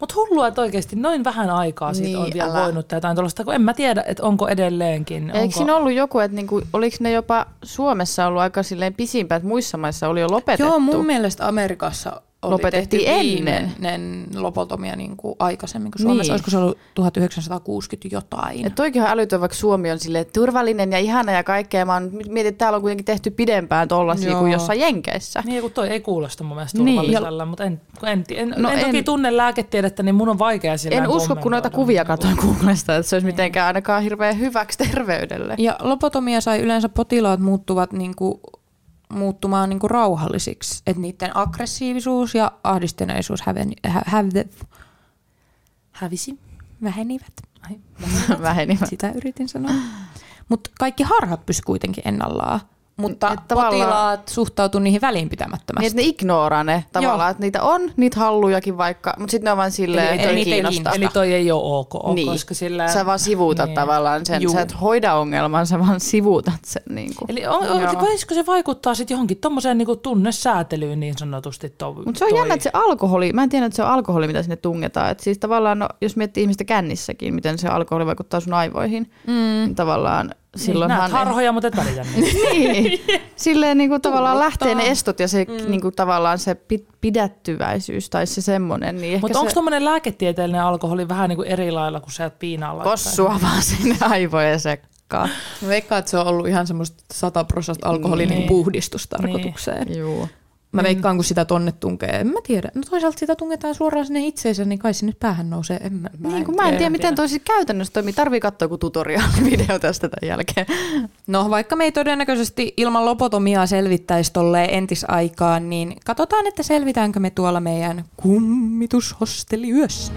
Speaker 3: Mutta hullua, että oikeasti noin vähän aikaa siitä
Speaker 2: Niin,
Speaker 3: on vielä
Speaker 2: älä.
Speaker 3: voinut tai jotain tuollaista, kun en mä tiedä, että onko edelleenkin.
Speaker 2: Eikö
Speaker 3: onko...
Speaker 2: siinä ollut joku, että niinku, oliko ne jopa Suomessa ollut aika silleen pisimpää, että muissa maissa oli jo lopetettu?
Speaker 1: Joo, mun mielestä Amerikassa oli
Speaker 2: Lopetettiin ennen.
Speaker 1: viimeinen lopotomia niin kuin aikaisemmin kuin Suomessa.
Speaker 2: Niin.
Speaker 1: Olisiko se ollut 1960 jotain?
Speaker 2: Et toikin on älytön, vaikka Suomi on sille turvallinen ja ihana ja kaikkea. Mä oon mietin, että täällä on kuitenkin tehty pidempään tollasia
Speaker 1: Joo.
Speaker 2: kuin jossain Jenkeissä.
Speaker 3: Niin, kun toi ei kuulosta mun mielestä
Speaker 2: Niin.
Speaker 3: turvallisella, mutta en, en, en,
Speaker 2: No
Speaker 3: no en, toki
Speaker 2: en-
Speaker 3: tunne lääketiedettä, niin mun on vaikea sillä
Speaker 2: En usko, kun noita kuvia katsoin Googlesta, että se olisi mitenkään ainakaan hirveän hyväksi terveydelle.
Speaker 1: Ja lopotomia sai yleensä potilaat muuttuvat niin kuin, muuttumaan niin kuin rauhallisiksi. Että niiden aggressiivisuus ja ahdistuneisuus häveni, hä, häve,
Speaker 3: Hävisi.
Speaker 1: vähenivät.
Speaker 3: Ai,
Speaker 2: Vähenivät.
Speaker 1: Sitä yritin sanoa. Mutta kaikki harhat pysy kuitenkin ennallaan. Mutta
Speaker 2: Et tavallaan-
Speaker 1: potilaat suhtautuu niihin välinpitämättömästi.
Speaker 2: Niin, että ne ignoraa ne tavallaan,
Speaker 1: Joo.
Speaker 2: että niitä on, niitä hallujakin vaikka, mutta sitten ne on vaan silleen,
Speaker 1: Eli
Speaker 2: että ei
Speaker 1: niitä
Speaker 2: kiinnosta.
Speaker 3: Eli toi ei ole ok,
Speaker 2: Niin.
Speaker 3: koska sillä...
Speaker 2: Sä vaan sivuutat
Speaker 3: Niin.
Speaker 2: tavallaan sen,
Speaker 1: Juu.
Speaker 2: sä et hoida ongelman, sä vaan sivuutat sen. Niin kuin.
Speaker 3: Eli on, on, voisiko se vaikuttaa sitten johonkin tommoseen niinku tunnesäätelyyn niin sanotusti? To,
Speaker 2: Mutta se on
Speaker 3: toi.
Speaker 2: jännä, että se alkoholi, mä en tiedä, että se on alkoholi, mitä sinne tungetaan. Et siis tavallaan, no, jos miettii ihmistä kännissäkin, miten se alkoholi vaikuttaa sun aivoihin, mm. niin tavallaan silloinhan...
Speaker 3: Näet harhoja, mutta et välitä
Speaker 2: niin. Silleen niin kuin tavallaan lähtee ne estot ja se mm. niin kuin tavallaan se pi- pidättyväisyys tai se semmoinen. Niin
Speaker 3: Mutta onko
Speaker 2: se...
Speaker 3: tuommoinen lääketieteellinen alkoholi vähän niin kuin eri lailla kuin se, että piinaa laittaa?
Speaker 2: Kossua vaan sinne aivojen sekkaan.
Speaker 1: Mä veikkaan, että se on ollut ihan semmoista 100 prosenttia alkoholin
Speaker 3: Niin.
Speaker 1: niin. puhdistustarkoitukseen. Niin.
Speaker 2: Juu.
Speaker 1: Mä veikkaan, kun sitä tonne tunkee. En mä tiedä. No toisaalta sitä tungetaan suoraan sinne itseensä, niin kai se nyt päähän nousee. En mä, mä
Speaker 2: Niin, kun mä en tiedä, miten toi siis käytännössä toimii. Tarvii katsoa joku tutorial-video tästä tämän jälkeen.
Speaker 1: No vaikka me ei todennäköisesti ilman lopotomiaa selvittäisi tolleen entisaikaan, niin katsotaan, että selvitäänkö me tuolla meidän kummitushosteliyössä.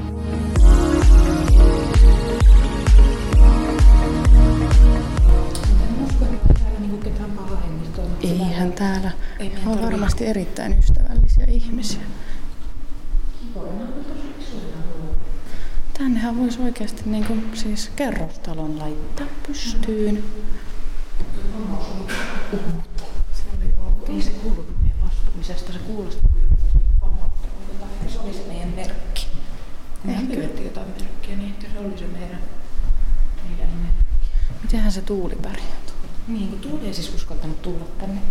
Speaker 4: Eihän täällä. Ei on varmasti erittäin ystävällisiä ihmisiä. Tännehän voisi oikeasti niin kuin, siis kerrostalon laittaa pystyyn. Se oli outo. Ei se kuulu meidän vastumisesta, se kuulosti
Speaker 1: Se oli se meidän merkki. Mehän pyydettiin jotain merkkiä, niin että se oli se meidän, meidän merkki.
Speaker 4: Mitenhän se tuuli pärjää?
Speaker 1: Niin, kun Tuuli ei siis uskaltanut tulla tänne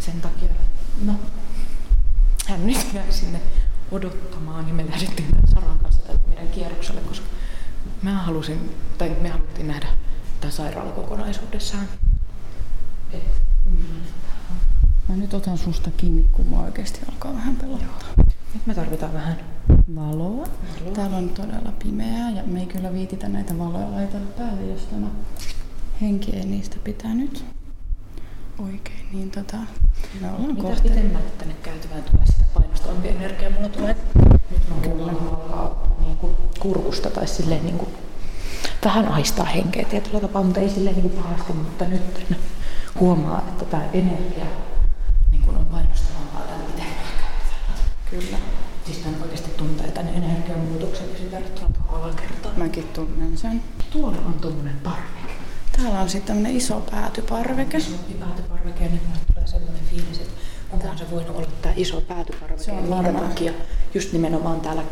Speaker 1: sen takia. No, hän nyt jäi sinne odottamaan, niin me lähdettiin tämän Saran kanssa tälle meidän kierrokselle, koska mä halusin, tai me haluttiin nähdä tämä sairaala kokonaisuudessaan. Et, mm,
Speaker 4: Mä nyt otan susta kiinni, kun mua oikeasti alkaa vähän pelottaa.
Speaker 1: nyt me tarvitaan vähän
Speaker 4: Valoa. Täällä on todella pimeää ja me ei kyllä viititä näitä valoja laitella päälle, jos tämä henki ei niistä pitänyt. Oikein, niin tota, me ollaan
Speaker 1: Mitä
Speaker 4: kohta.
Speaker 1: pitemmälle tänne käytävään tulee sitä painostavampi energia mulla tulee. Nyt mä kyllä alkaa niin kuin kurkusta tai silleen niin kuin vähän aistaa henkeä tietyllä tapaa, mutta ei silleen niin kuin pahasti, mutta nyt huomaa, että tämä energia niin kuin on painostavampaa tällä pitemmällä käytävällä.
Speaker 4: Kyllä.
Speaker 1: Siis tämän oikeasti tuntee tämän energian muutoksen ja verrattuna tuohon alakertaan.
Speaker 4: Mäkin tunnen sen.
Speaker 1: Tuolla on tuommoinen parveke.
Speaker 4: Täällä on sitten tämmönen iso päätyparveke.
Speaker 1: Isompi päätyparveke ja nyt mulle tulee semmoinen fiilis, että onkohan se voinut olla tämä iso päätyparveke.
Speaker 4: Se on
Speaker 1: minkä
Speaker 4: varmaan.
Speaker 1: takia just nimenomaan täällä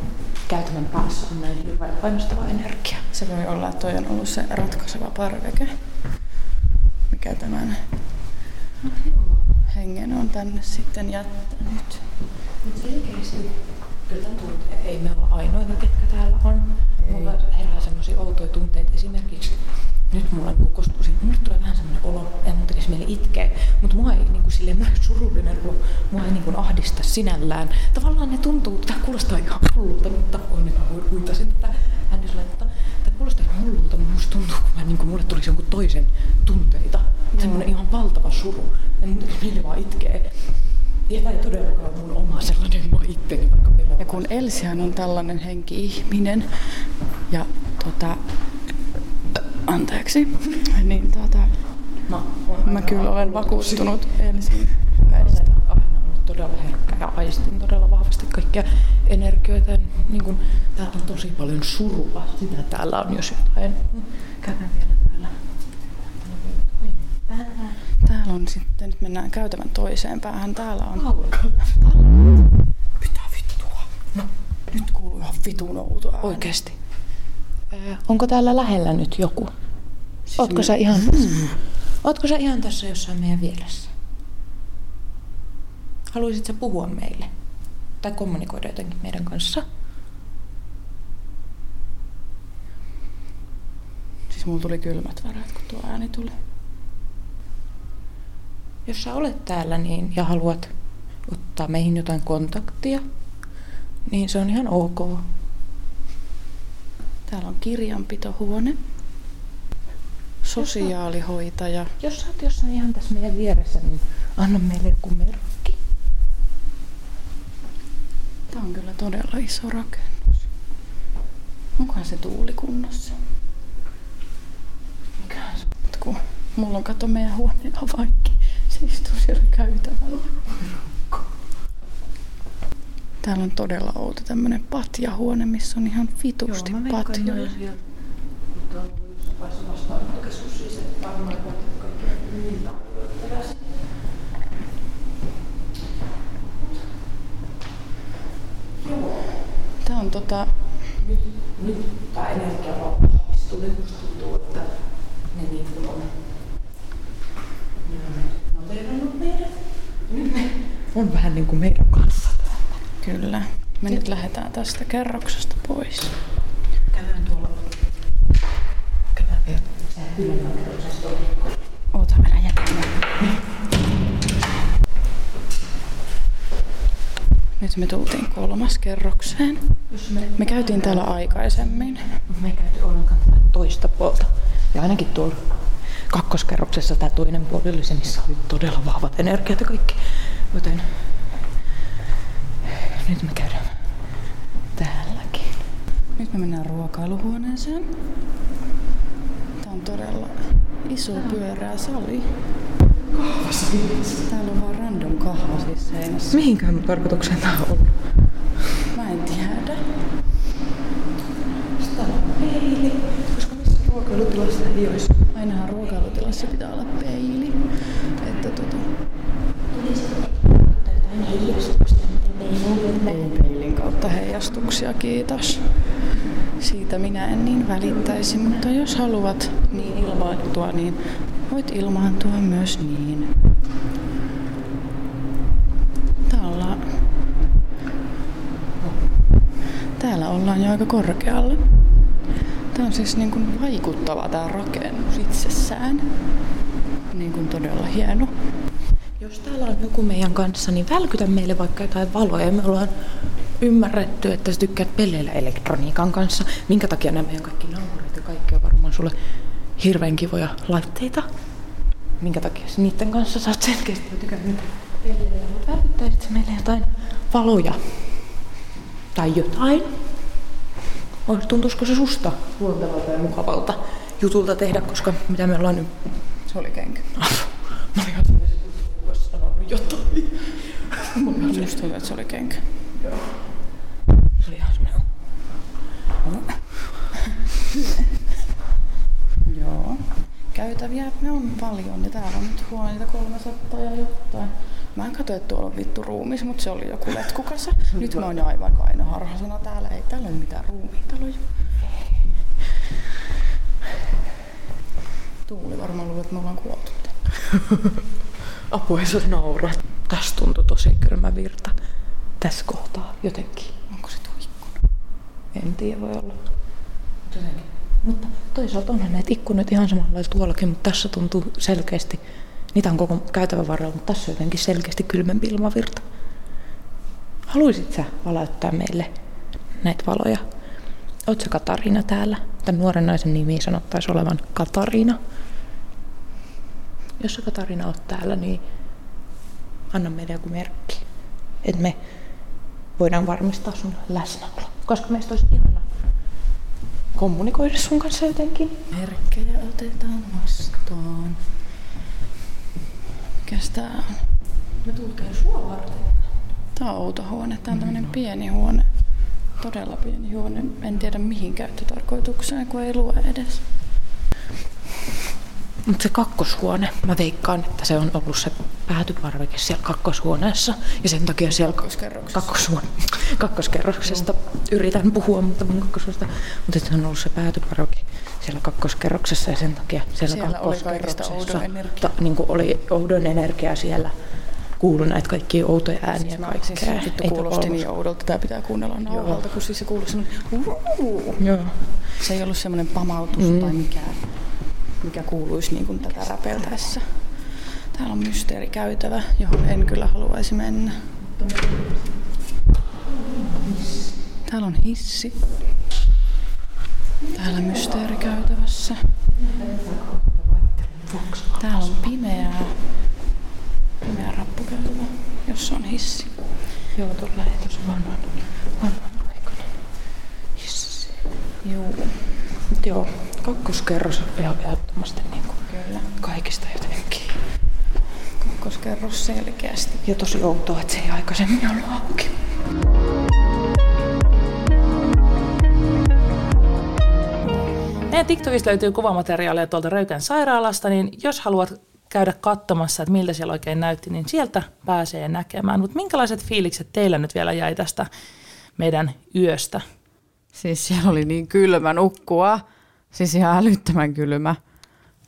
Speaker 1: käytävvän päässä on näin hyvä painostava energia.
Speaker 4: Se voi olla, että toi on ollut se ratkaiseva parveke, mikä tämän hengen on tänne sitten jättänyt.
Speaker 1: Mutta selkeästi kyllä tämän tuntee, ei me olla ainoita, ketkä täällä on. Mulla herää semmoisia outoja tunteita. Esimerkiksi nyt mulla niin kostuu mulle tulee vähän semmoinen olo, en mun tekisi mieli itkeä, mutta mua ei niin kuin, silleen, mulla ei ole surullinen olo, mua ei niin kuin, ahdista sinällään. Tavallaan ne tuntuu, tämä kuulostaa ihan hullulta, mutta onneksi mä voin huitasin tätä äänessä, mutta tämä kuulostaa ihan hullulta, mutta musta tuntuu, kun mä, niin kuin, mulle tulisi jonkun toisen tunteita. Semmoinen ihan valtava suru. En mun tekisi mieli vaan itkeä. Ja tämä ei todellakaan mun oma sellainen, mä itteni vaikka pelaa.
Speaker 4: Ja kun Elsihan on tällainen henki-ihminen ja tota, anteeksi, niin tota,
Speaker 1: Mä,
Speaker 4: mä kyllä olen vakuuttunut Elsin
Speaker 1: aina, aina ollut todella herkkä ja aistin todella vahvasti kaikkia energioita. Niin kun, täällä on tosi paljon surua. Sitä täällä on jos jotain. Käydään vielä täällä.
Speaker 4: Täällä on sitten, nyt mennään käytävän toiseen päähän. Täällä on,
Speaker 1: Mitä vittua? No,
Speaker 4: nyt kuuluu ihan vitun outo ääni.
Speaker 1: oikeesti. Ää, onko täällä lähellä nyt joku? Siis Ootko
Speaker 4: me-
Speaker 1: sä ihan tässä? Ootko sä ihan tässä jossain meidän vieressä? Haluaisit sä puhua meille? Tai kommunikoida jotenkin meidän kanssa?
Speaker 4: Siis mulla tuli kylmät väreet, kun tuo ääni tuli.
Speaker 1: Jos sä olet täällä niin, ja haluat ottaa meihin jotain kontaktia, niin se on ihan ok.
Speaker 4: Täällä on kirjanpitohuone, sosiaalihoitaja.
Speaker 1: Jos sä oot jossain ihan tässä meidän vieressä, niin anna meille joku merkki.
Speaker 4: Tää on kyllä todella iso rakennus. Onkohan se tuuli kunnossa?
Speaker 1: Mikähän se on?
Speaker 4: Mulla on kato meidän huoneen avaikki. Se istuu siellä käytävällä. Täällä on todella outo tämmönen patjahuone, missä on ihan vitusti patjoja. Tää on tota,
Speaker 1: Nyt tämä energia vahvistuu. Nyt musta tuntuu, että ne niin kuin on On vähän niin kuin meidän kanssa.
Speaker 4: Kyllä. Me nyt lähdetään tästä kerroksesta pois.
Speaker 1: Käydään tuolla. Käydään vielä.
Speaker 4: Oota, minä jätän. Nyt me tultiin kolmas kerrokseen. Me käytiin täällä aikaisemmin.
Speaker 1: Me ei käyty ollenkaan toista puolta. Ja ainakin tuolla kakkoskerroksessa tämä toinen puoli oli se, missä oli todella vahvat energiat ja kaikki. Joten nyt me käydään täälläkin.
Speaker 4: Nyt me mennään ruokailuhuoneeseen. Tää on todella iso pyörää sali. Täällä on vaan random kahva siis seinässä.
Speaker 1: Mihinkään tarkoitukseen tämä on ollut?
Speaker 4: Mä en tiedä.
Speaker 1: Peili. Koska missä ruokailutilassa ei olisi?
Speaker 4: Ainahan ruokailutilassa pitää olla peili. Että tota... Ei peilin kautta heijastuksia, kiitos. Siitä minä en niin välittäisi, mutta jos haluat niin ilmaantua, niin voit ilmaantua myös niin. Täällä, täällä ollaan jo aika korkealla. Tämä on siis niin kuin vaikuttava tämä rakennus itsessään. Niin kuin todella hieno.
Speaker 1: Jos täällä on joku meidän kanssa, niin välkytä meille vaikka jotain valoja. Me ollaan ymmärretty, että sä tykkäät peleillä elektroniikan kanssa. Minkä takia nämä meidän kaikki nauhurit ja kaikki on varmaan sulle hirveän kivoja laitteita. Minkä takia sä niiden kanssa saat selkeästi tykännyt peleillä. Mutta välkyttäisit meille jotain valoja? Tai jotain? Tuntuisiko se susta luontevalta ja mukavalta jutulta tehdä, koska mitä me ollaan nyt...
Speaker 4: Se oli kenkä.
Speaker 1: Mä olin ihan sellaisen, että jotain.
Speaker 4: Musta tuntuu, että se oli kenkä.
Speaker 1: Se oli ihan semmoinen...
Speaker 4: Joo. Käytäviä me on paljon ja täällä on nyt huoneita 300 ja jotain. Mä en katso, että tuolla on vittu ruumis, mutta se oli joku letkukasa. Nyt mä oon jo aivan kainoharhasena täällä. Ei täällä ole mitään ruumiitaloja. Tuuli varmaan luulee, että me ollaan kuoltu
Speaker 1: se nauraa. Tässä tuntui tosi kylmä virta. Tässä kohtaa jotenkin.
Speaker 4: Onko se tuo ikkuna?
Speaker 1: En tiedä, voi olla. Jotenkin. Mutta toisaalta onhan näitä ikkunat ihan samanlaisia tuollakin, mutta tässä tuntuu selkeästi, niitä on koko käytävän varrella, mutta tässä on jotenkin selkeästi kylmempi ilmavirta. Haluaisit sä valauttaa meille näitä valoja? Oot sä Katariina täällä? Tämän nuoren naisen nimi sanottaisi olevan Katariina. Jos sä Katariina oot täällä, niin anna meille joku merkki, että me voidaan varmistaa sun läsnäolo. Koska meistä olisi ihana kommunikoida sun kanssa jotenkin.
Speaker 4: Merkkejä otetaan vastaan. Mikäs tää on?
Speaker 1: Me tultiin sua varten.
Speaker 4: Tää on outo huone. Tää on tämmönen pieni huone. Todella pieni huone. En tiedä mihin käyttötarkoitukseen, kun ei lue edes.
Speaker 1: Mutta se kakkoshuone, mä veikkaan, että se on ollut se päätyparveke siellä kakkoshuoneessa. Ja sen takia siellä kakkoshuone, kakkoskerroksesta yritän puhua, mutta mun kakkoshuoneesta. Mutta se on ollut se päätyparveke siellä kakkoskerroksessa ja sen takia siellä,
Speaker 4: Siellä oli
Speaker 1: kakkoskerroksessa
Speaker 4: energiaa.
Speaker 1: ta, niin kuin oli oudon energiaa siellä. Kuului näitä kaikkia outoja ääniä
Speaker 4: Siis mä
Speaker 1: kaikkea.
Speaker 4: siis vittu
Speaker 1: Ei
Speaker 4: kuulosti
Speaker 1: ollut-
Speaker 4: niin oudolta. Tää pitää kuunnella nauhalta, kun siis se kuuluu semmonen...
Speaker 1: Joo.
Speaker 4: Se ei ollut semmoinen pamautus mm. tai mikään, mikä kuuluisi niin kuin tätä räpeltäessä. Täällä on mysteerikäytävä, johon en kyllä haluaisi mennä. Täällä on hissi. Täällä mysteerikäytävässä. Täällä on pimeää. Pimeä rappukäytävä, jossa on hissi.
Speaker 1: Joo, tuolla ei tosi vanhan, vanhanaikainen hissi. Mut joo, kakkoskerros on ihan ehdottomasti niin kuin
Speaker 4: kyllä.
Speaker 1: kaikista jotenkin.
Speaker 4: Kakkoskerros selkeästi.
Speaker 1: Ja tosi outoa, että se ei aikaisemmin ollut auki.
Speaker 3: Meidän TikTokista löytyy kuvamateriaalia tuolta Röykän sairaalasta, niin jos haluat käydä katsomassa, että miltä siellä oikein näytti, niin sieltä pääsee näkemään. Mutta minkälaiset fiilikset teillä nyt vielä jäi tästä meidän yöstä?
Speaker 2: Siis siellä oli niin kylmä nukkua. Siis ihan älyttömän kylmä.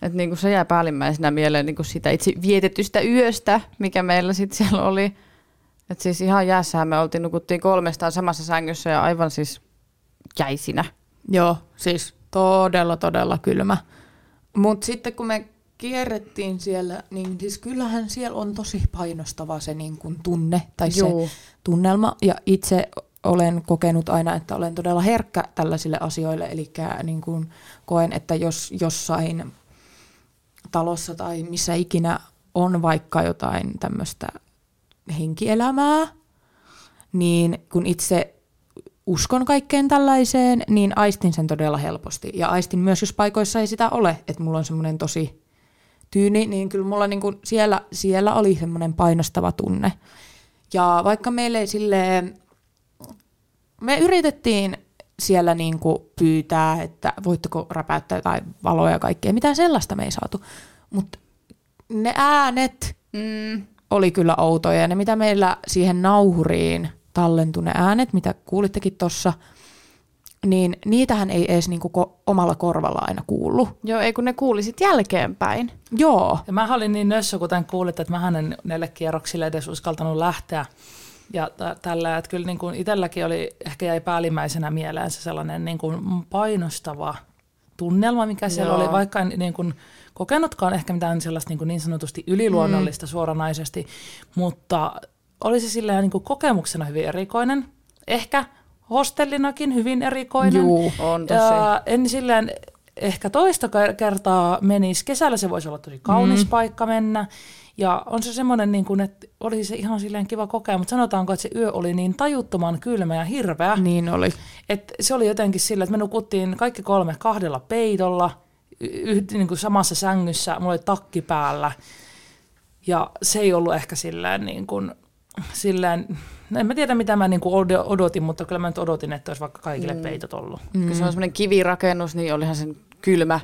Speaker 2: Et niin kuin se jää päällimmäisenä mieleen niin kuin sitä itse vietetystä yöstä, mikä meillä sitten siellä oli. Et siis ihan jäässähän me oltiin, nukuttiin kolmestaan samassa sängyssä ja aivan siis jäisinä.
Speaker 1: Joo, siis todella, todella kylmä. Mutta sitten kun me kierrettiin siellä, niin siis kyllähän siellä on tosi painostava se niin kuin tunne tai
Speaker 2: Juu.
Speaker 1: se tunnelma. Ja itse olen kokenut aina, että olen todella herkkä tällaisille asioille, eli niin kuin koen, että jos jossain talossa tai missä ikinä on vaikka jotain tämmöistä henkielämää, niin kun itse uskon kaikkeen tällaiseen, niin aistin sen todella helposti. Ja aistin myös, jos paikoissa ei sitä ole, että mulla on semmoinen tosi tyyni, niin kyllä mulla niinku siellä, siellä oli semmoinen painostava tunne. Ja vaikka meille ei silleen, me yritettiin siellä niinku pyytää, että voitteko räpäyttää jotain valoja ja kaikkea. Mitään sellaista me ei saatu. Mutta ne äänet
Speaker 2: Mm.
Speaker 1: oli kyllä outoja. Ja ne, mitä meillä siihen nauhuriin tallentui ne äänet, mitä kuulittekin tuossa, niin niitähän ei edes niinku ko- omalla korvalla aina kuullut.
Speaker 2: Joo, ei kun ne kuuli sit jälkeenpäin.
Speaker 1: Joo,
Speaker 3: Ja mä olin niin nössö, kuten kuulit, että mä en näille kierroksille edes uskaltanut lähteä. Ja t- tällä, että kyllä niin kuin itselläkin oli, ehkä jäi päällimmäisenä mieleen se sellainen niin kuin painostava tunnelma, mikä siellä
Speaker 2: Joo.
Speaker 3: oli, vaikka en niin kuin kokenutkaan ehkä mitään sellaista niin, kuin niin sanotusti yliluonnollista mm. suoranaisesti, mutta oli se sillä niin kuin kokemuksena hyvin erikoinen. Ehkä hostellinakin hyvin erikoinen.
Speaker 1: Juu,
Speaker 2: on tosi.
Speaker 3: Ja en silleen ehkä toista ker- kertaa menisi. Kesällä se voisi olla tosi kaunis mm. paikka mennä. Ja on se semmoinen, niin kuin, että oli se ihan silleen kiva kokea, mutta sanotaanko, että se yö oli niin tajuttoman kylmä ja hirveä.
Speaker 1: niin oli.
Speaker 3: Et se oli jotenkin sillä, että me nukuttiin kaikki kolme kahdella peitolla, y- niin kuin samassa sängyssä, mulla oli takki päällä. Ja se ei ollut ehkä silleen, niin kuin, silleen en mä tiedä mitä mä niin kuin od- odotin, mutta kyllä mä nyt odotin, että olisi vaikka kaikille mm. peitot ollut.
Speaker 2: Mm. Kun se on semmoinen kivirakennus, niin olihan sen kylmä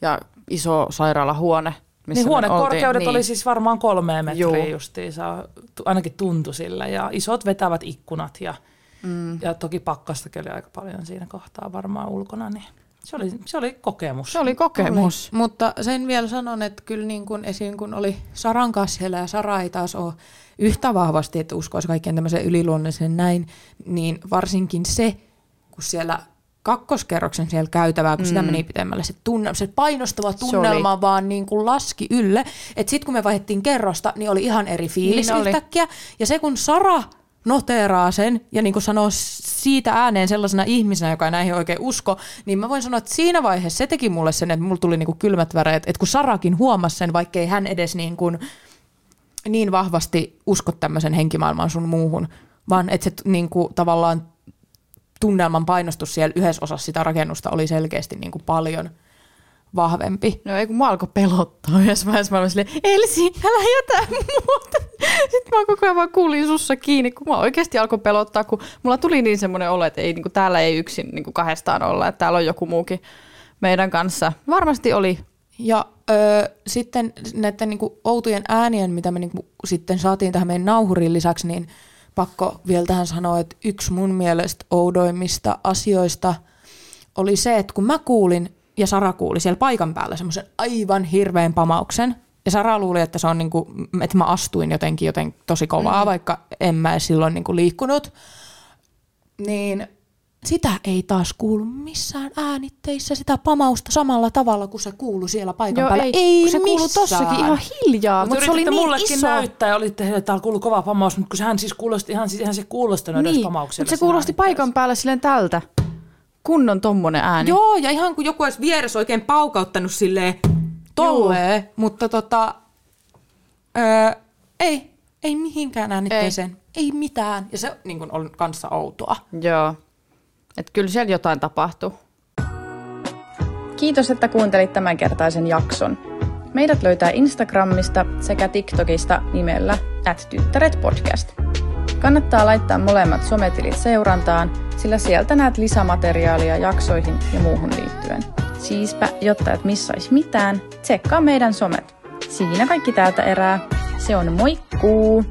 Speaker 2: ja iso sairaalahuone. Missä
Speaker 3: Niin huonekorkeudet
Speaker 2: oltiin.
Speaker 3: oli siis varmaan kolme metriä
Speaker 2: Joo.
Speaker 3: justiinsa, ainakin tuntui sillä. Ja isot vetävät ikkunat ja, mm. ja toki pakkastakin oli aika paljon siinä kohtaa varmaan ulkona. Niin se, oli, se oli kokemus.
Speaker 2: Se oli kokemus.
Speaker 1: Oli. Mutta sen vielä sanon, että kyllä niin kuin esiin kun oli Saran kanssa siellä ja Sara ei taas ole yhtä vahvasti, että uskoisi kaikkeen tämmöiseen yliluonnolliseen näin, niin varsinkin se, kun siellä kakkoskerroksen siellä käytävää, kun mm. sitä meni pitemmälle, se, tunne, se painostava tunnelma
Speaker 2: oli.
Speaker 1: vaan niin kuin laski ylle. Että sitten kun me vaihdettiin kerrosta, niin oli ihan eri fiilis
Speaker 2: Niin oli.
Speaker 1: yhtäkkiä. Ja se kun Sara noteeraa sen ja niin kuin sanoo siitä ääneen sellaisena ihmisenä, joka ei näihin oikein usko, niin mä voin sanoa, että siinä vaiheessa se teki mulle sen, että mulla tuli niin kuin kylmät väreet, että kun Sarakin huomasi sen, vaikkei hän edes niin, kuin niin vahvasti usko tämmöisen henkimaailman sun muuhun, vaan että se niin kuin tavallaan tunnelman painostus siellä yhdessä osassa sitä rakennusta oli selkeästi niin kuin paljon vahvempi.
Speaker 2: No ei kun mä alkoi pelottaa. Yhdessä vaiheessa mä olin silleen, Elsi, älä jätä muuta. Sitten mä koko ajan vaan kuulin sussa kiinni, kun mä oikeasti alkoi pelottaa, kun mulla tuli niin semmoinen olo, että ei, niin kuin, täällä ei yksin niin kuin kahdestaan olla, että täällä on joku muukin meidän kanssa. Varmasti oli.
Speaker 1: Ja öö, sitten näiden niin kuin, outojen äänien, mitä me niin kuin, sitten saatiin tähän meidän nauhuriin lisäksi, niin pakko vielä tähän sanoa, että yksi mun mielestä oudoimmista asioista oli se, että kun mä kuulin ja Sara kuuli siellä paikan päällä semmoisen aivan hirveän pamauksen, ja Sara luuli, että se on niin kuin, että mä astuin jotenkin joten tosi kovaa, mm. vaikka en mä silloin niin kuin liikkunut, niin sitä ei taas kuulu missään äänitteissä sitä pamausta samalla tavalla kuin se kuulu siellä paikan
Speaker 2: Joo,
Speaker 1: päällä.
Speaker 2: ei,
Speaker 1: ei
Speaker 2: se
Speaker 1: missään.
Speaker 2: kuului tossakin ihan hiljaa,
Speaker 3: Mutta
Speaker 2: mutta se oli niin
Speaker 3: mullekin
Speaker 2: iso.
Speaker 3: näyttää ja olitte, että täällä kuuluu kova pamaus, mutta kun sehän siis kuulosti ihan, siis, ihan se kuulostanut edes
Speaker 2: Niin,
Speaker 3: pamaukselle.
Speaker 2: mutta se kuulosti paikan päällä silleen tältä. Kunnon tommonen ääni.
Speaker 1: Joo, ja ihan kuin joku olisi vieressä oikein paukauttanut silleen tolleen, mutta tota, öö, ei, ei mihinkään äänitteeseen, ei. ei mitään. Ja se niin kuin, on kanssa outoa.
Speaker 2: Joo. Että kyllä siellä jotain tapahtui.
Speaker 5: Kiitos, että kuuntelit tämänkertaisen jakson. Meidät löytää Instagramista sekä TikTokista nimellä podcast. Kannattaa laittaa molemmat sometilit seurantaan, sillä sieltä näet lisämateriaalia jaksoihin ja muuhun liittyen. Siispä, jotta et missais mitään, tsekkaa meidän somet. Siinä kaikki täältä erää. Se on moikkuu!